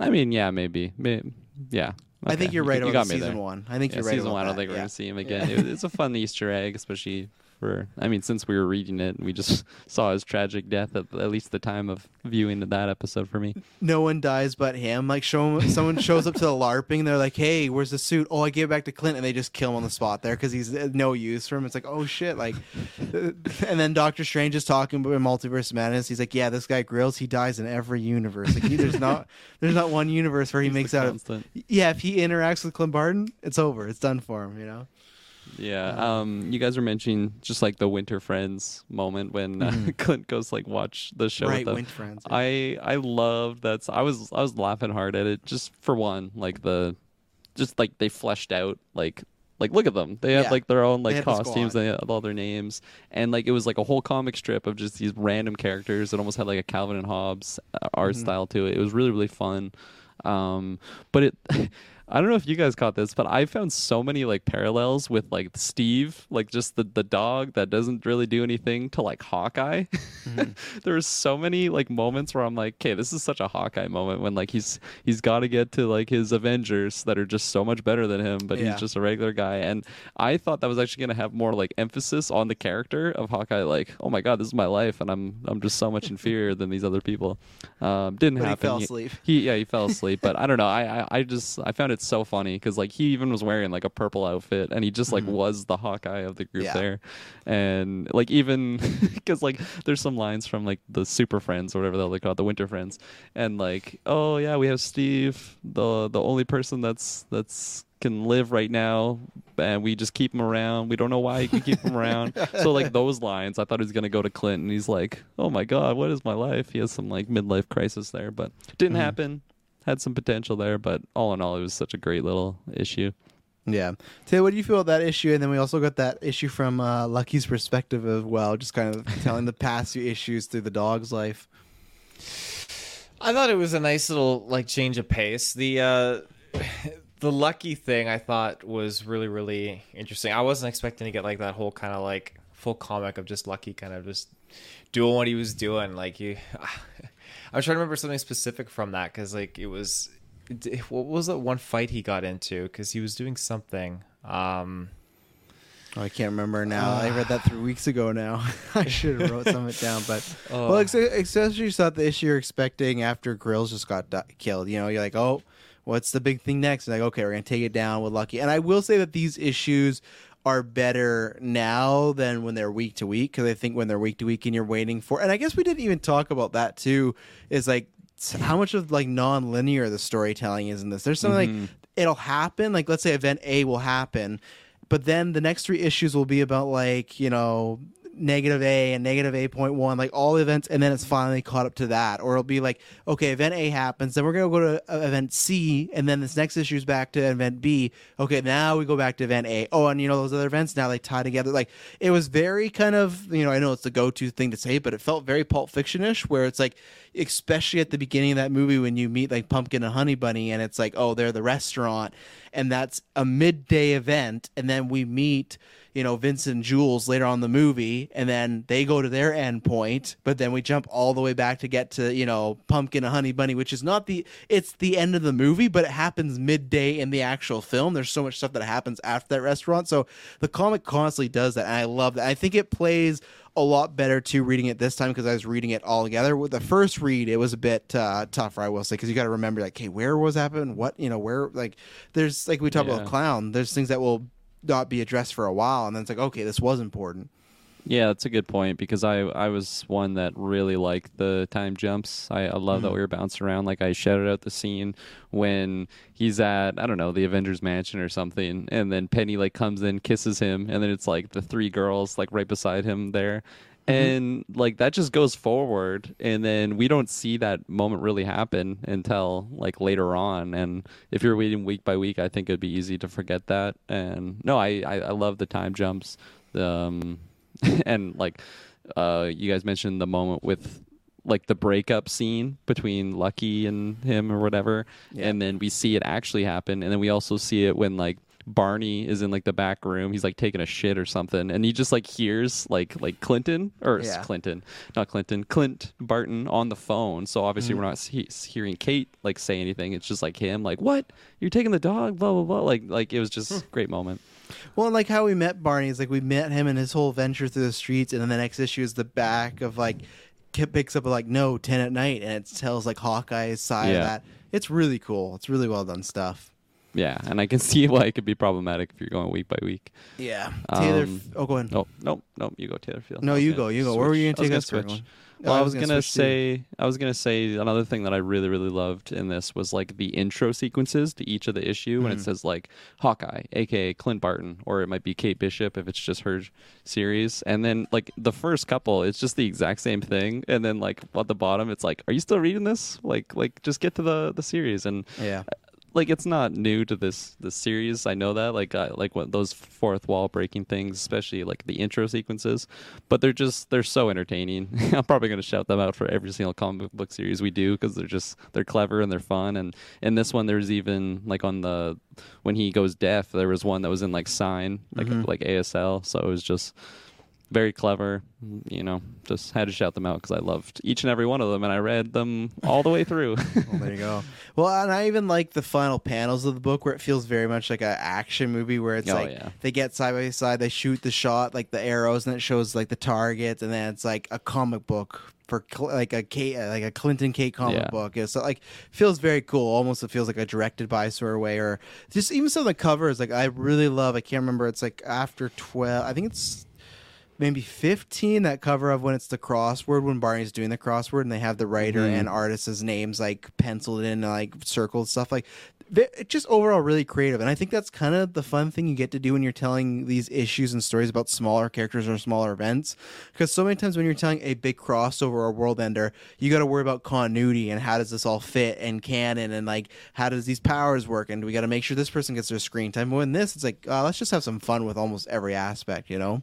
I mean, yeah, maybe, May- yeah. I think you're right You, about got me season there. one. I think Yeah, you're right Season about one, I don't that, think we're yeah. gonna see him Yeah. again. It- it's a fun Easter egg, especially for. I mean, since we were reading it, we just saw his tragic death at at least the time of viewing that episode for me. no one dies but him. Like show him, someone shows up to the LARPing, they're like, "Hey, where's the suit?" Oh, I gave it back to Clint, and they just kill him on the spot there because he's uh, no use for him. It's like, oh shit, like, and then Doctor Strange is talking about multiverse madness. He's like, yeah, this guy Grills, he dies in every universe. Like, he, there's not, there's not one universe where he makes out. Of, yeah, if he interacts with Clint Barton, it's over. It's done for him. You know. Yeah. Um. You guys were mentioning just like the Winter Friends moment when uh, Mhm. Clint goes like watch the show. Right, with them. Winter Friends, I I loved that. I was I was laughing hard at it just for one, like the, just like they fleshed out like. Like look at them. They had like their own like had the costumes. squad. They had all their names, and like it was like a whole comic strip of just these random characters. It almost had like a Calvin and Hobbes uh, art Mhm. style to it. It was really really fun. Um, but it, I don't know if you guys caught this, but I found so many like parallels with like Steve, like just the the dog that doesn't really do anything to like Hawkeye. there were so many like moments where I'm like, okay, this is such a Hawkeye moment when like he's he's got to get to like his Avengers that are just so much better than him, but Yeah. he's just a regular guy. And I thought that was actually gonna have more like emphasis on the character of Hawkeye, like, oh my god, this is my life, and I'm I'm just so much inferior than these other people. Um, didn't But he happen. fell asleep. He yeah, he fell asleep. but I don't know. I I, I just I found it so funny because like he even was wearing like a purple outfit and he just like was the Hawkeye of the group Yeah. there, and like even because like there's some lines from like the Super Friends or whatever they call it, the Winter Friends, and like oh yeah, we have Steve, the the only person that's that's can live right now and we just keep him around. We don't know why we keep him around. So like those lines i thought he was going to go to clint and he's like oh my god what is my life? He has some like midlife crisis there but didn't Mhm. happen had some potential there but all in all it was such a great little issue Yeah. Taylor, what do you feel about that issue? And then we also got that issue from uh, Lucky's perspective as well, just kind of telling the past few issues through the dog's life. I thought it was a nice little like change of pace. The uh the lucky thing I thought was really really interesting. I wasn't expecting to get like that whole kind of like full comic of just lucky kind of just doing what he was doing like you I was trying to remember something specific from that cuz like it was what was that one fight he got into cuz he was doing something um Oh, I can't remember now. I read that three weeks ago now. I should have wrote some of it down. But Oh. well, ex- especially not the issue you're expecting after Grills just got di- killed. You know, you're like, oh, what's the big thing next? And like, okay, we're gonna take it down with Lucky. And I will say that these issues are better now than when they're week to week because I think when they're week to week and you're waiting for, and I guess we didn't even talk about that too. Is like how much of like non-linear the storytelling is in this. There's something Mhm. like it'll happen. Like let's say event A will happen, but then the next three issues will be about like you know negative A and negative A point one, like all events, and then it's finally caught up to that. Or it'll be like, okay, event A happens, then we're gonna go to uh, event C, and then this next issue is back to event B. Okay, now we go back to event A. Oh, and you know those other events now they tie together. Like it was very kind of you know I know it's the go to thing to say, but it felt very Pulp Fiction ish, where it's like especially at the beginning of that movie when you meet like Pumpkin and Honey Bunny, and it's like oh they're the restaurant, and that's a midday event, and then we meet you know Vincent and Jules later on in the movie, and then they go to their end point, but then we jump all the way back to get to you know Pumpkin and Honey Bunny, which is not the it's the end of the movie, but it happens midday in the actual film. There's so much stuff that happens after that restaurant, so the comic constantly does that, and I love that. I think it plays a lot better too reading it this time because I was reading it all together. With the first read, it was a bit uh, tougher, I will say, because you got to remember like, hey, where was happening? What you know, where like there's like we talk Yeah. about clown. There's things that will not be addressed for a while, and then it's like, okay, this was important. Yeah, that's a good point because I I was one that really liked the time jumps. I, I love that Mhm. we were bouncing around. Like I shouted out the scene when he's at I don't know the Avengers Mansion or something, and then Penny like comes in, kisses him, and then it's like the three girls like right beside him there. And like that just goes forward, and then we don't see that moment really happen until like later on. And if you're waiting week by week, I think it'd be easy to forget that. And no, I I, I love the time jumps. The, um, and like uh you guys mentioned the moment with like the breakup scene between Lucky and him or whatever and then we see it actually happen and then we also see it when like Barney is in like the back room he's like taking a shit or something and he just like hears like like Clinton or Yeah. Clinton not Clinton Clint Barton on the phone so obviously Mhm. we're not he- hearing Kate like say anything it's just like him like what you're taking the dog blah blah blah like like it was just a great moment Well, and like how we met Barney is like we met him and his whole venture through the streets, and then the next issue is the back of like Kip picks up a like no ten at night, and it tells like Hawkeye's side Yeah. of that. It's really cool. It's really well done stuff. Yeah, and I can see why it could be problematic if you're going week by week. Yeah. Taylor Um, oh, go ahead. No, no, no. You go, Taylor Field. No, you go, you go. Where were you gonna take us, switch. Well, I I was was gonna say, I was gonna say another thing that I really, really loved in this was like the intro sequences to each of the issue when it Mhm. says like Hawkeye, aka Clint Barton, or it might be Kate Bishop if it's just her series, and then like the first couple, it's just the exact same thing, and then like at the bottom, it's like, are you still reading this? Like, like just get to the the series, and Yeah. Like it's not new to this this series. I know that like uh, like what those fourth wall breaking things, especially like the intro sequences, but they're just they're so entertaining. I'm probably gonna shout them out for every single comic book series we do because they're just they're clever and they're fun. And in this one, there's even like on the when he goes deaf, there was one that was in like sign like Mhm. like ASL, so it was just very clever. You know, just had to shout them out because I loved each and every one of them, and I read them all the way through. Well, there you go. Well, and I even like the final panels of the book where it feels very much like an action movie where it's Oh, like yeah. they get side by side, they shoot the shot like the arrows, and it shows like the targets, and then it's like a comic book for Cl- like a Kate, like a Clinton Kate comic Yeah. book. It's like feels very cool. Almost it feels like a directed by sort of way, or just even some of the covers. Like I really love. I can't remember. It's like after twelve. I think it's maybe 15 that cover of when it's the crossword when barney's doing the crossword and they have the writer Mhm. and artist's names like penciled in like circled stuff like it's just overall really creative. And i think that's kind of the fun thing you get to do when you're telling these issues and stories about smaller characters or smaller events. Because so many times when you're telling a big crossover or world ender you got to worry about continuity and how does this all fit and canon and like how does these powers work? And we got to make sure this person gets their screen time. But in this it's like uh, let's just have some fun with almost every aspect you know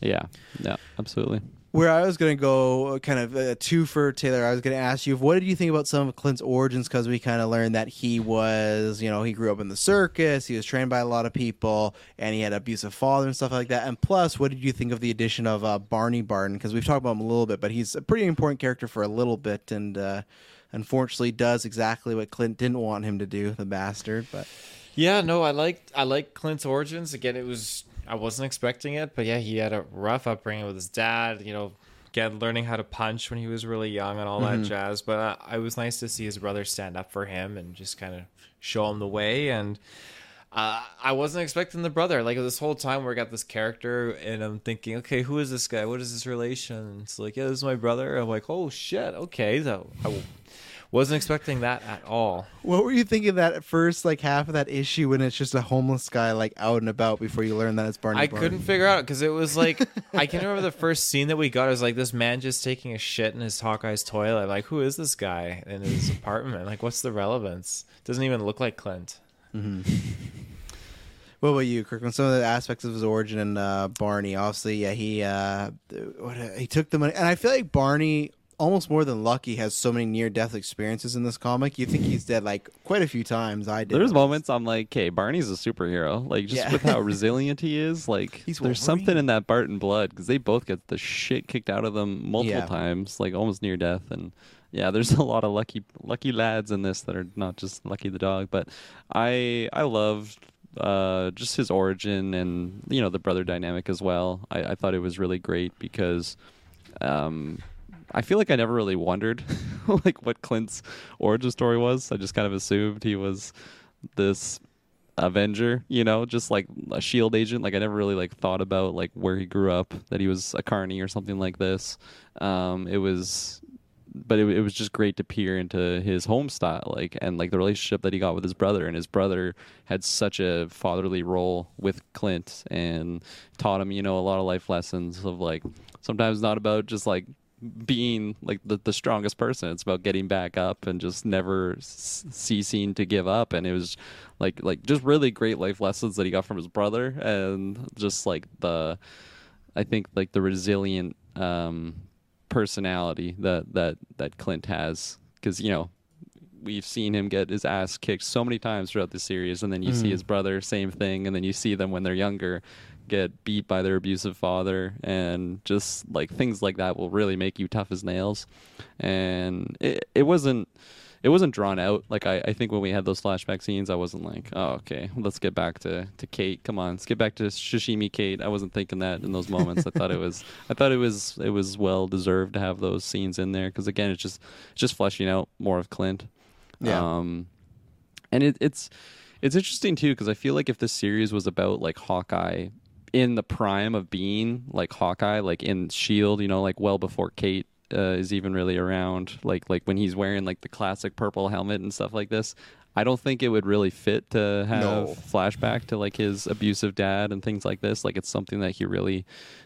yeah, yeah, absolutely. where I was going to go, uh, kind of uh, two for Taylor. I was going to ask you, what did you think about some of Clint's origins? Because we kind of learned that he was, you know, he grew up in the circus, he was trained by a lot of people, and he had an abusive father and stuff like that. And plus, what did you think of the addition of uh, Barney Barton? Because we've talked about him a little bit, but he's a pretty important character for a little bit, and uh, unfortunately, does exactly what Clint didn't want him to do, the bastard. But Yeah, no, I liked I like Clint's origins. Again, it was I wasn't expecting it, but yeah, he had a rough upbringing with his dad. You know, again learning how to punch when he was really young and all Mhm. that jazz. But uh, I was nice to see his brother stand up for him and just kind of show him the way. And uh, I wasn't expecting the brother. Like this whole time, we got this character, and I'm thinking, okay, who is this guy? What is his relation? It's like, yeah, this is my brother. I'm like, oh shit, okay, so I Wasn't expecting that at all. What were you thinking that at first, like half of that issue when it's just a homeless guy like out and about before you learn that it's Barney? I Barnes? couldn't figure out because it was like I can't remember the first scene that we got. It was like this man just taking a shit in his Hawkeye's toilet. Like, who is this guy in his apartment? Like, what's the relevance? Doesn't even look like Clint. Mm-hmm. What about you, Kirkland? Some of the aspects of his origin and uh, Barney, obviously, yeah, he uh, what, he took the money, and I feel like Barney, almost more than Lucky, has so many near-death experiences in this comic. You think he's dead like quite a few times. I did. There's moments I'm like, okay, Barney's a superhero. Like just Yeah. with how resilient he is. Like He's there's something in that Barton blood because they both get the shit kicked out of them multiple Yeah. times, like almost near death. And yeah, there's a lot of lucky lucky lads in this that are not just Lucky the dog. But I I loved uh, just his origin and you know the brother dynamic as well. I, I thought it was really great because. Um, I feel like I never really wondered like what Clint's origin story was. I just kind of assumed he was this Avenger, you know, just like a shield agent. Like I never really like thought about like where he grew up, that he was a carney or something like this. Um, it was but it, it was just great to peer into his home style like and like the relationship that he got with his brother and his brother had such a fatherly role with clint and taught him you know a lot of life lessons of like sometimes not about just like being like the, the strongest person. It's about getting back up and just never s- ceasing to give up. And it was like like just really great life lessons that he got from his brother and just like the I think like the resilient um, personality that that that Clint has. Because you know we've seen him get his ass kicked so many times throughout the series, and then you see Mhm. his brother, same thing, and then you see them when they're younger get beat by their abusive father, and just like things like that will really make you tough as nails. And it it wasn't it wasn't drawn out. Like I, I think when we had those flashback scenes, I wasn't like, oh okay, let's get back to, to Kate. Come on, let's get back to Shishimi Kate. I wasn't thinking that in those moments. I thought it was I thought it was it was well deserved to have those scenes in there because again, it's just it's just fleshing out more of Clint. Yeah. Um, and it, it's it's interesting too because I feel like if this series was about like Hawkeye in the prime of being like Hawkeye, like in Shield, you know, like well before Kate uh, is even really around, like like when he's wearing like the classic purple helmet and stuff like this. I don't think it would really fit to have No. flashback to like his abusive dad and things like this. Like it's something that he really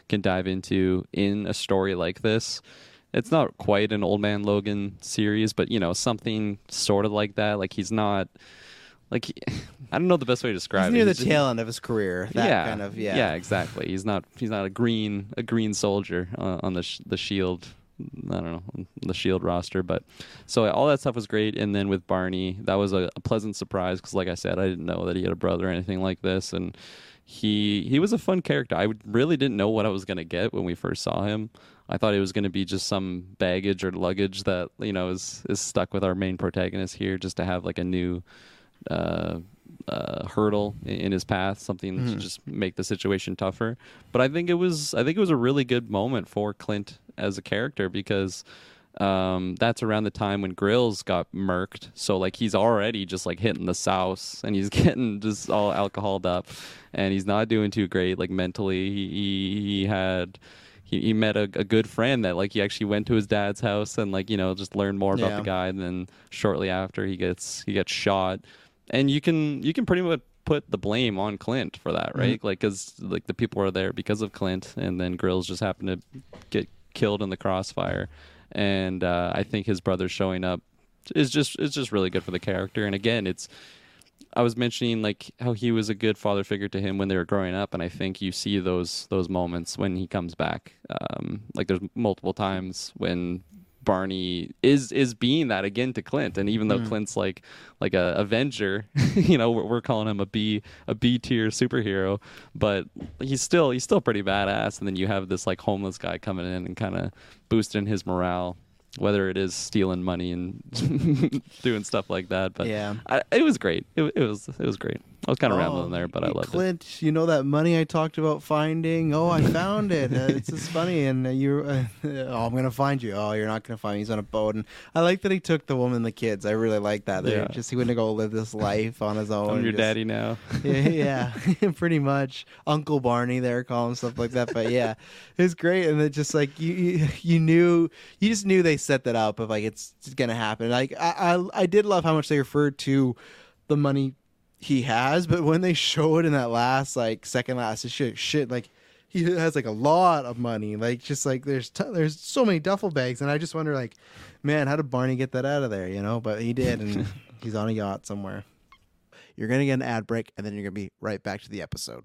can dive into in a story like this. It's not quite an old man Logan series, but you know something sort of like that. Like he's not like he- I don't know the best way to describe He's near it. the just- tail end of his career. That yeah, kind of yeah. yeah, exactly. He's not he's not a green a green soldier uh, on the sh- the shield. I don't know the shield roster, but so all that stuff was great. And then with Barney, that was a, a pleasant surprise because, like I said, I didn't know that he had a brother or anything like this, and he he was a fun character. I really didn't know what I was gonna get when we first saw him. I thought it was going to be just some baggage or luggage that you know is is stuck with our main protagonist here, just to have like a new uh, uh, hurdle in, his path, something to Mhm. just make the situation tougher. But I think it was I think it was a really good moment for Clint as a character because um, that's around the time when Grills got murked. So like he's already just like hitting the souse and he's getting just all alcoholed up and he's not doing too great like mentally. He he, he had he, he met a, a good friend that like he actually went to his dad's house and like you know just learned more about Yeah. the guy and then shortly after he gets he gets shot and you can you can pretty much put the blame on Clint for that right? Like because like the people are there because of Clint and then Grills just happened to get killed in the crossfire. And uh, I think his brother showing up is just is just really good for the character. And again it's I was mentioning like how he was a good father figure to him when they were growing up, and I think you see those those moments when he comes back. Um, like there's multiple times when Barney is is being that again to Clint, and even though Mm. Clint's like like a Avenger, you know, we're, we're calling him a B a B tier superhero, but he's still he's still pretty badass. And then you have this like homeless guy coming in and kind of boosting his morale. Whether it is stealing money and doing stuff like that, but Yeah. I, it was great. It, it was it was great. I was kind of Oh, rambling there, but I loved it. Clint, you know that money I talked about finding? Oh, I found it. Uh, it's just funny, and uh, you. Uh, oh, I'm gonna find you. Oh, you're not gonna find me. He's on a boat, and I like that he took the woman, and the kids. I really like that. They're Yeah. just he went to go live this life on his own. I'm your just- daddy now. yeah, yeah, pretty much. Uncle Barney, there, call him stuff like that. But yeah, it's great, and it just like you, you, you knew, you just knew they set that up of like it's gonna happen. Like I, I I did love how much they referred to the money he has, but when they show it in that last like second last shit shit like he has like a lot of money. Like just like there's t- there's so many duffel bags, and I just wonder like, man, how did Barney get that out of there? You know, but he did, and he's on a yacht somewhere. You're gonna get an ad break, and then you're gonna be right back to the episode.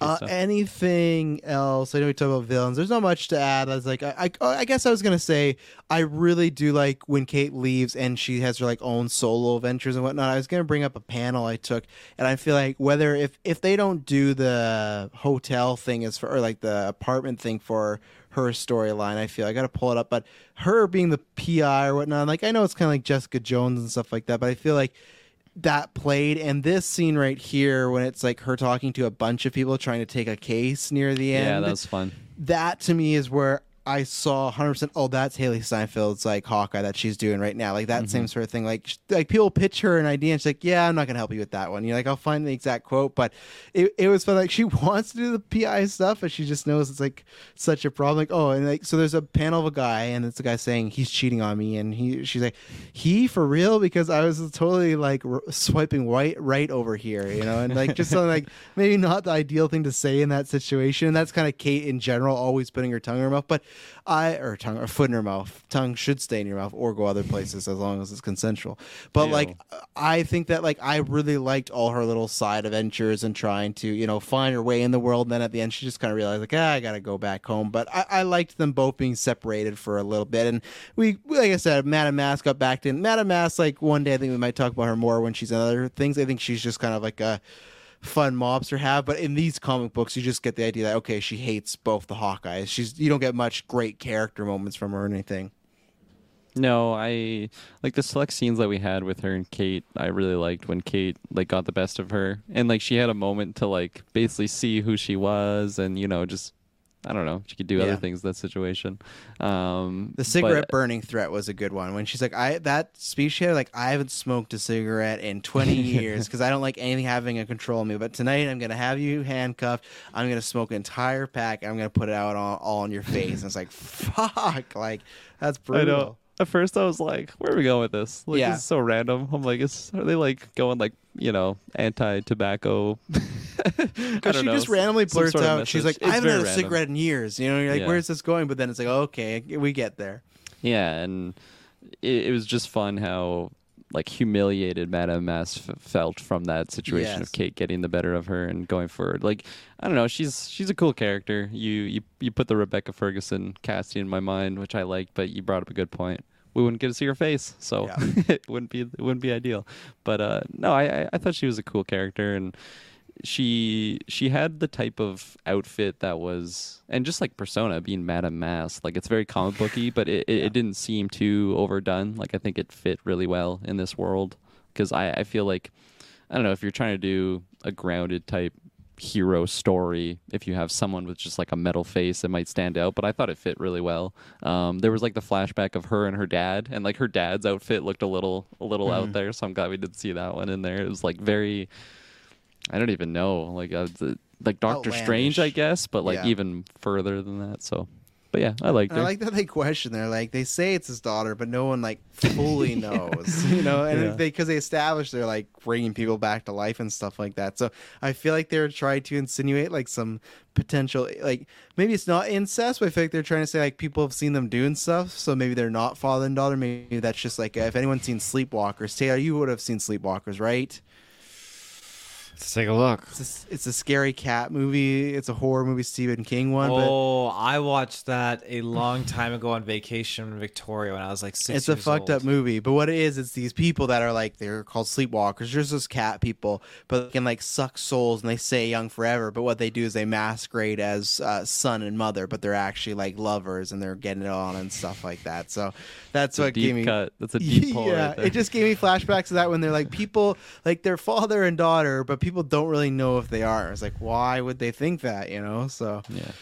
Uh, anything else? I know we talked about villains. There's not much to add. I was like, I, I, I guess I was gonna say I really do like when Kate leaves and she has her like own solo adventures and whatnot. I was gonna bring up a panel I took, and I feel like whether if if they don't do the hotel thing as for or like the apartment thing for her storyline, I feel I got to pull it up. But her being the PI or whatnot, like I know it's kind of like Jessica Jones and stuff like that, but I feel like that played and this scene right here when it's like her talking to a bunch of people trying to take a case near the end Yeah, that was fun. that to me is where I saw 100%. Oh, that's Hailee Steinfeld's like Hawkeye that she's doing right now. Like that same mm-hmm. sort of thing. Like, like people pitch her an idea and she's like, yeah, I'm not going to help you with that one. You're like, I'll find the exact quote. But it, it was fun. Like she wants to do the PI stuff, but she just knows it's like such a problem. Like, oh, and like, so there's a panel of a guy and it's a guy saying he's cheating on me. And he, she's like, he for real? Because I was totally like r- swiping right, right over here, you know? And like, just something like maybe not the ideal thing to say in that situation. And that's kind of Kate in general, always putting her tongue in her mouth. But I or tongue or foot in her mouth. Tongue should stay in your mouth or go other places as long as it's consensual. But Ew. like I think that like I really liked all her little side adventures and trying to you know find her way in the world. And then at the end, she just kind of realized like ah, I gotta go back home. But I, I liked them both being separated for a little bit. And we like I said, Madame Mask got back in. Madame Mask like one day I think we might talk about her more when she's in other things. I think she's just kind of like a fun mobster have. But in these comic books, you just get the idea that okay, she hates both the Hawkeyes. She's you don't get much great character moments from her or anything. No, I like the select scenes that we had with her and Kate. I really liked when Kate like got the best of her, and like she had a moment to like basically see who she was, and you know just I don't know she could do Yeah. other things in that situation. Um, The cigarette but- burning threat was a good one. When she's like, "I that speech she had, like I haven't smoked a cigarette in 20 years because I don't like anything having a control of me. But tonight I'm gonna have you handcuffed. I'm gonna smoke an entire pack. I'm gonna put it out on, all on your face." And it's like, "Fuck!" Like that's I brutal. Know. At first, I was like, "Where are we going with this? Like, Yeah. this is so random." I'm like, "Is are they like going like you know anti-tobacco?" Because she just randomly blurts out, she's like, "I haven't had a cigarette in years." You know, you're like, Yeah. "Where's this going?" But then it's like, "Okay, we get there." Yeah, and it, it was just fun how like humiliated Madame Mask f- felt from that situation Yes. of Kate getting the better of her and going forward. Like I don't know, she's she's a cool character. You you you put the Rebecca Ferguson casting in my mind, which I like, but you brought up a good point. We wouldn't get to see her face, so it wouldn't be it wouldn't be ideal. But uh, no, I, I I thought she was a cool character and she she had the type of outfit that was and just like persona being Madame Mask like it's very comic booky but it, it, it didn't seem too overdone. Like i think it fit really well in this world because I, I feel like i don't know if you're trying to do a grounded type hero story if you have someone with just like a metal face it might stand out but i thought it fit really well. Um, there was like the flashback of her and her dad and like her dad's outfit looked a little a little out Mhm. there so i'm glad we did see that one in there. It was like very I don't even know, like uh, the, like Doctor Strange, I guess, but like Yeah. even further than that. So, but yeah, I liked And her. I like that they question. They're like, they say it's his daughter, but no one like fully knows, you know. And Yeah. they because they establish they're like bringing people back to life and stuff like that. So I feel like they're trying to insinuate like some potential, like maybe it's not incest, but I feel like they're trying to say like people have seen them doing stuff, so maybe they're not father and daughter. Maybe that's just like if anyone's seen Sleepwalkers, Taylor, you would have seen Sleepwalkers, right? Let's take a look. It's a, it's a scary cat movie. It's a horror movie, Stephen King one. but Oh, I watched that a long time ago on vacation in Victoria when I was like six. it's a fucked old. up movie but what it is it's these people that are like they're called sleepwalkers there's those cat people but they can like suck souls and they stay young forever but what they do is they masquerade as uh, son and mother but they're actually like lovers and they're getting it on and stuff like that so that's It's a what deep gave me cut. That's a deep pull yeah right there. it just gave me flashbacks to that when they're like people like their father and daughter but people don't really know if they are it's like why would they think that you know so yeah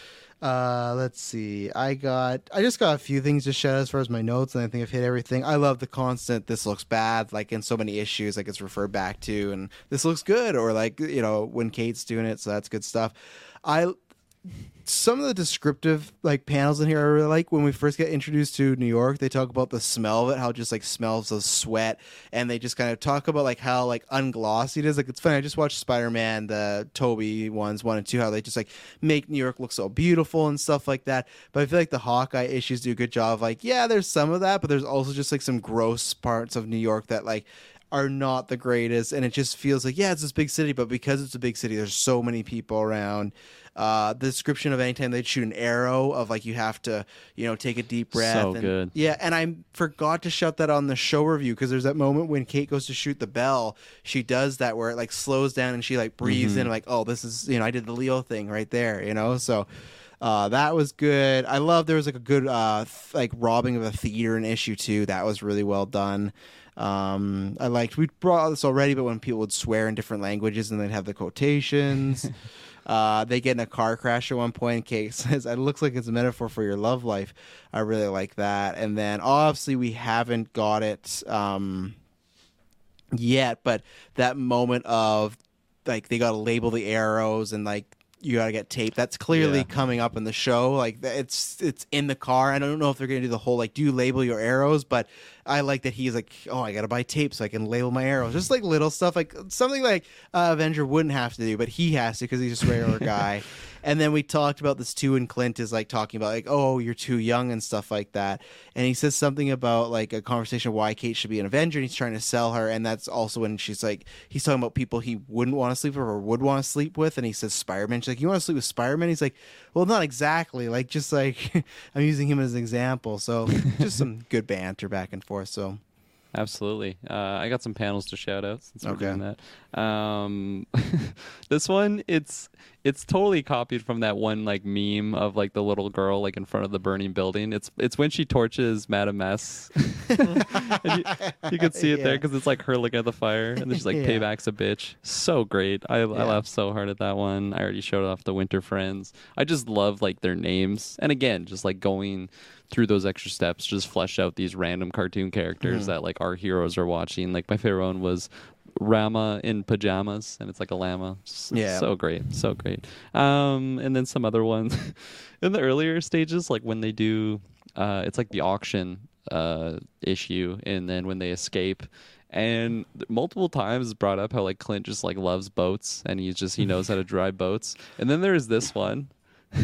uh, let's see. I got I just got a few things to shout as far as my notes, and I think I've hit everything. I love the constant "this looks bad" like in so many issues, like it's referred back to, and this looks good, or like you know when Kate's doing it, so that's good stuff. I some of the descriptive like panels in here I really like when we first get introduced to New York. They talk about the smell of it, how it just like smells of sweat, and they just kind of talk about like how like unglossy it is. Like it's funny. I just watched Spider Man, the Tobey ones, one and two, how they just like make New York look so beautiful and stuff like that. But I feel like the Hawkeye issues do a good job. Of, like yeah, there's some of that, but there's also just like some gross parts of New York that like are not the greatest and it just feels like yeah it's this big city but because it's a big city there's so many people around uh the description of anytime they'd shoot an arrow of like you have to you know take a deep breath So and- good. yeah and i forgot to shout that on the show review because there's that moment when kate goes to shoot the bell she does that where it like slows down and she like breathes Mhm. in like oh this is you know i did the leo thing right there you know so uh, that was good. I love there was like a good uh, th- like robbing of a theater in issue two. That was really well done. Um, I liked we brought this already, but when people would swear in different languages and they'd have the quotations. uh, they get in a car crash at one point. Kate says, "It looks like it's a metaphor for your love life." I really like that. And then obviously we haven't got it um, yet, but that moment of like they got to label the arrows and like you got to get tape. That's clearly Yeah. coming up in the show. Like it's it's in the car. I don't know if they're gonna do the whole like do you label your arrows, but I like that he's like, oh, I gotta buy tape so I can label my arrows. Just like little stuff, like something like uh, Avenger wouldn't have to do, but he has to because he's just a regular guy. And then we talked about this too, and Clint is like talking about like, oh, you're too young and stuff like that. And he says something about like a conversation why Kate should be an Avenger, and he's trying to sell her. And that's also when she's like, he's talking about people he wouldn't want to sleep with or would want to sleep with, and he says Spider-Man. She's like, you want to sleep with Spider-Man? He's like, well, not exactly. Like just like I'm using him as an example. So just some good banter back and forth. So absolutely. Uh, I got some panels to shout out since we're Okay. doing that. Um, this one, it's it's totally copied from that one like meme of like the little girl like in front of the burning building. It's it's when she torches Madame S. You, you can see it there because it's like her looking at the fire, and then she's like, Yeah. "Payback's a bitch." So great. I, I laughed so hard at that one. I already showed off the Winter Friends. I just love like their names, and again, just like going through those extra steps, just flesh out these random cartoon characters Mhm. that like our heroes are watching. Like my favorite one was Rama in pajamas, and it's like a llama. Yeah. so great, so great. Um, and then some other ones in the earlier stages, like when they do, uh, it's like the auction uh issue, and then when they escape. And multiple times brought up how like Clint just like loves boats and he's just he knows how to drive boats. And then there's this one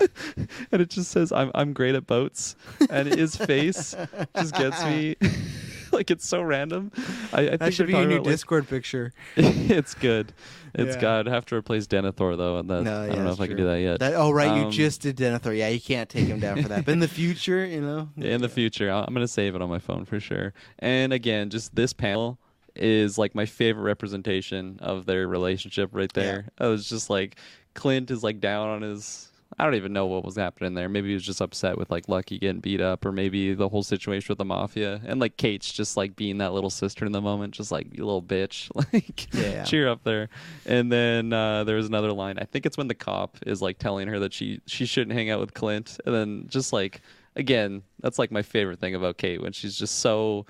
and it just says I'm I'm great at boats, and his face just gets me. like it's so random. I, I think That should be your new about, like- Discord picture. it's good. It's Yeah. good. I have to replace Denethor though, and that No, I don't know if I can do that yet. That, oh right, you Um, just did Denethor. Yeah, you can't take him down for that. But in the future, you know. in the future. I'm gonna save it on my phone for sure. And again, just this panel is like my favorite representation of their relationship right there. I was just like Clint is like down on his I don't even know what was happening there. Maybe he was just upset with like Lucky getting beat up, or maybe the whole situation with the mafia. And like Kate's just like being that little sister in the moment, just like you little bitch, like Yeah. cheer up there. And then uh, there was another line. I think it's when the cop is like telling her that she she shouldn't hang out with Clint, and then just like again, that's like my favorite thing about Kate when she's just so.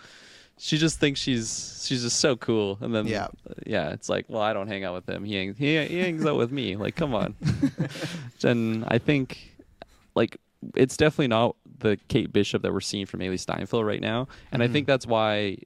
She just thinks she's she's just so cool, and then Yeah. yeah, it's like, well, I don't hang out with him. He hangs, he, he hangs out with me. Like, come on. and I think, like, it's definitely not the Kate Bishop that we're seeing from Hailee Steinfeld right now. And I Mhm. think that's why,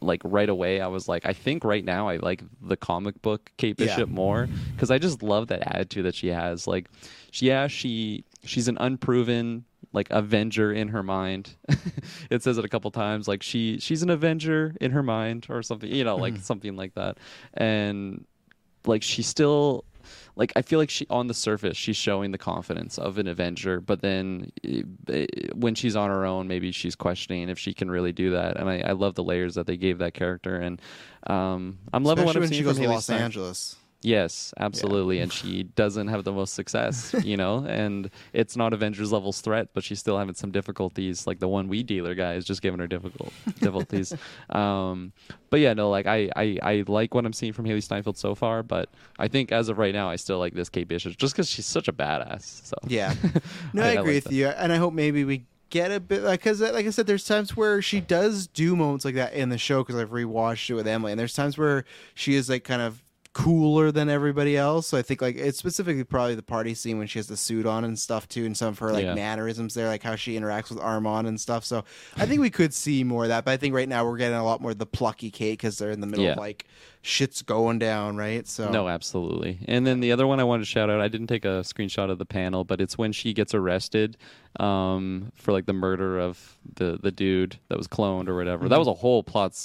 like, right away, I was like, I think right now I like the comic book Kate Yeah. Bishop more because I just love that attitude that she has. Like, she, yeah, she she's an unproven like avenger in her mind it says it a couple times like she she's an avenger in her mind or something you know like Mhm. something like that and like she still like I feel like she on the surface she's showing the confidence of an Avenger, but then eh, eh, when she's on her own, maybe she's questioning if she can really do that. And I, I love the layers that they gave that character, and um, I'm loving what I'm when seeing she goes to Los Stein- Angeles. Yes, absolutely. And she doesn't have the most success, you know, and it's not Avengers levels threat, but she's still having some difficulties. Like the one weed dealer guy is just giving her difficult difficulties. um, but yeah, no, like I, I, I like what I'm seeing from Hailee Steinfeld so far, but I think as of right now, I still like this Kate Bishop just because she's such a badass. So Yeah. No, I, agree like with that. you, and I hope maybe we get a bit like because, like I said, there's times where she does do moments like that in the show because I've rewatched it with Emily, and there's times where she is like kind of cooler than everybody else. So I think like it's specifically probably the party scene when she has the suit on and stuff too, and some of her like Yeah. mannerisms there, like how she interacts with Armand and stuff. So I think we could see more of that, but I think right now we're getting a lot more of the plucky Kate because they're in the middle Yeah. of like shit's going down, right? So No, absolutely. And then the other one I wanted to shout out, I didn't take a screenshot of the panel, but it's when she gets arrested um, for like the murder of the the dude that was cloned or whatever. That Mhm. was a whole plot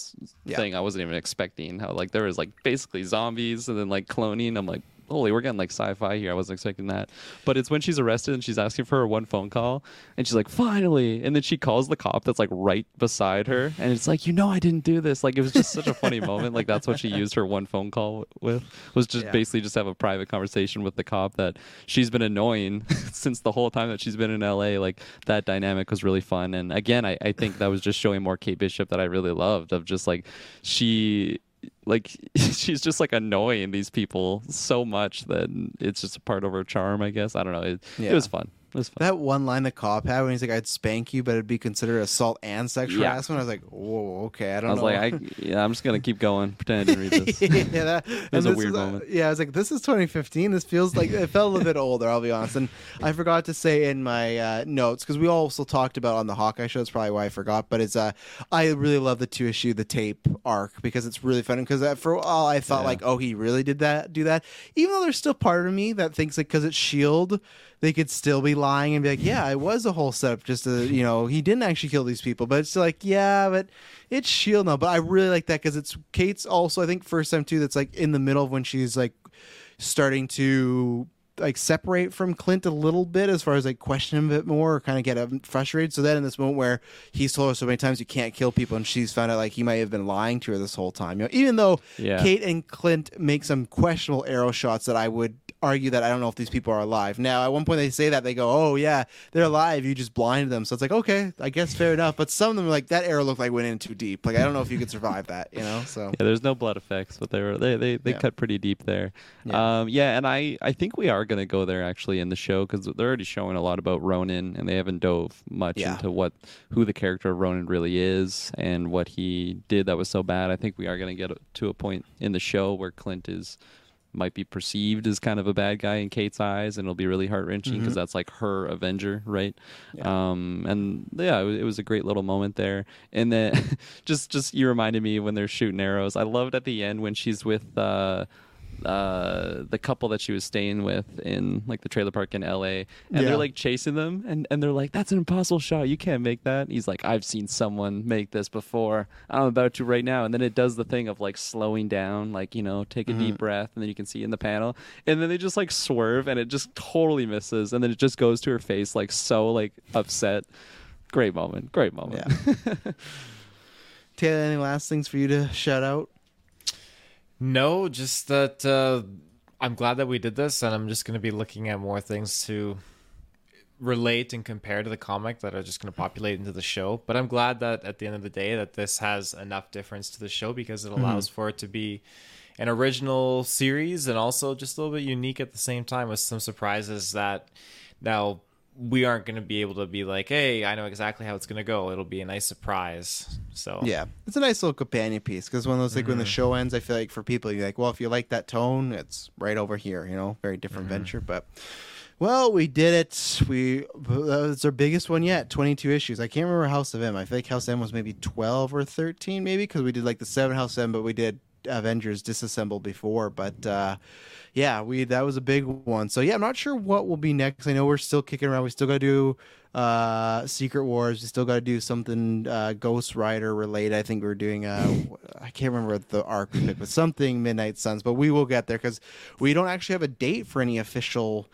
Yeah. thing I wasn't even expecting. How like there was like basically zombies and then like cloning. I'm like, holy, we're getting like sci-fi here. I wasn't expecting that. But it's when she's arrested and she's asking for her one phone call, and she's like, finally, and then she calls the cop that's like right beside her, and it's like, you know, I didn't do this. Like it was just such a funny moment. Like that's what she used her one phone call with was just Yeah. basically just have a private conversation with the cop that she's been annoying since the whole time that she's been in LA. Like that dynamic was really fun. And again, I, I think that was just showing more Kate Bishop that I really loved of just like she like she's just like annoying these people so much that it's just a part of her charm, I guess. I don't know. It, Yeah. it was fun. It was fun. That one line the cop had when he's like, "I'd spank you, but it'd be considered assault and sexual Yeah. harassment." I was like, "Whoa, okay, I don't know. I was know." like, I, yeah, I'm just gonna keep going, pretend I didn't read this. yeah, that, was a weird is, uh, moment. yeah, I was like, "This is 2015. This feels like it felt a little bit older." I'll be honest, and I forgot to say in my uh, notes because we also talked about on the Hawkeye show. That's probably why I forgot. But it's uh, I really love the two issue the tape arc because it's really fun. Because uh, for all I thought Yeah. like, oh, he really did that, do that. Even though there's still part of me that thinks like because it's Shield. They could still be lying and be like, "Yeah, it was a whole setup. Just to, you know, he didn't actually kill these people." But it's like, yeah, but it's Shield now. But I really like that because it's Kate's also. I think first time too. That's like in the middle of when she's like starting to like separate from Clint a little bit as far as like question him a bit more or kind of get him frustrated. So then in this moment where he's told her so many times you can't kill people and she's found out like he might have been lying to her this whole time. You know, even though Yeah. Kate and Clint make some questionable arrow shots that I would argue that I don't know if these people are alive. Now at one point they say that they go, Oh yeah, they're alive, you just blinded them. So it's like, okay, I guess fair enough. But some of them are like that arrow looked like went in too deep. Like I don't know if you could survive that, you know? So Yeah, there's no blood effects, but they were they they, they Yeah. cut pretty deep there. Yeah. Um, yeah, and I I think we are gonna go there actually in the show because they're already showing a lot about Ronin, and they haven't dove much Yeah. into what who the character of Ronin really is and what he did that was so bad. I think we are gonna get to a point in the show where Clint is might be perceived as kind of a bad guy in Kate's eyes, and it'll be really heart wrenching because Mhm. that's like her Avenger, right? Um, and yeah, it was, it was a great little moment there. And then just just you reminded me when they're shooting arrows. I loved at the end when she's with uh, uh, the couple that she was staying with in like the trailer park in L.A. and Yeah. they're like chasing them, and and they're like, "That's an impossible shot. You can't make that." He's like, "I've seen someone make this before. I'm about to right now." And then it does the thing of like slowing down, like you know, take a deep Mhm. breath, and then you can see in the panel, and then they just like swerve, and it just totally misses, and then it just goes to her face like so like upset. Great moment. Great moment. Yeah. Taylor, any last things for you to shout out? No, just that uh, I'm glad that we did this, and I'm just going to be looking at more things to relate and compare to the comic that are just going to populate into the show. But I'm glad that at the end of the day that this has enough difference to the show because it Mhm. allows for it to be an original series and also just a little bit unique at the same time with some surprises that now we aren't going to be able to be like, hey, I know exactly how it's going to go. It'll be a nice surprise. So Yeah, it's a nice little companion piece because one of those like when the Mhm. show ends, I feel like for people you're like, well, if you like that tone, it's right over here. You know, very different Mhm. venture, but. Well, we did it. We that was our biggest one yet. Twenty-two issues. I can't remember House of M. I feel like House of M was maybe twelve or thirteen, maybe because we did like the seven House of M, but we did Avengers Disassemble before. But uh, yeah, we that was a big one. So yeah, I'm not sure what will be next. I know we're still kicking around. We still got to do uh, Secret Wars. We still got to do something uh, Ghost Rider related. I think we're doing. Uh, I can't remember what the arc we picked, but something Midnight Suns. But we will get there because we don't actually have a date for any official.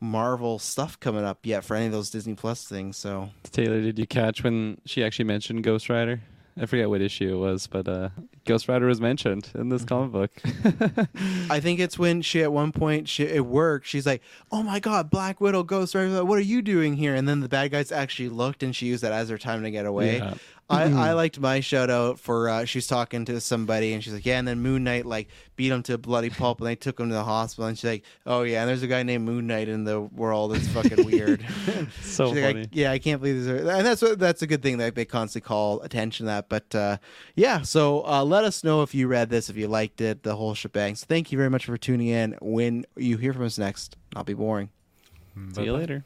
Marvel stuff coming up yet for any of those Disney Plus things. So Taylor, did you catch when she actually mentioned Ghost Rider? I forget what issue it was, but uh, Ghost Rider was mentioned in this comic book. I think it's when she at one point she at work she's like, "Oh my God, Black Widow, Ghost Rider, what are you doing here?" And then the bad guys actually looked, and she used that as her time to get away. Yeah. I, I liked my shout out for uh, she's talking to somebody and she's like, yeah, and then Moon Knight like beat him to a bloody pulp and they took him to the hospital and she's like, oh yeah, and there's a guy named Moon Knight in the world. It's fucking weird. So She's like, I- funny. yeah, I can't believe these are, and that's what that's a good thing that they constantly call attention to that. But uh, yeah, so uh, let us know if you read this, if you liked it, the whole shebang. So thank you very much for tuning in. When you hear from us next, I'll be boring. Mm, See you later.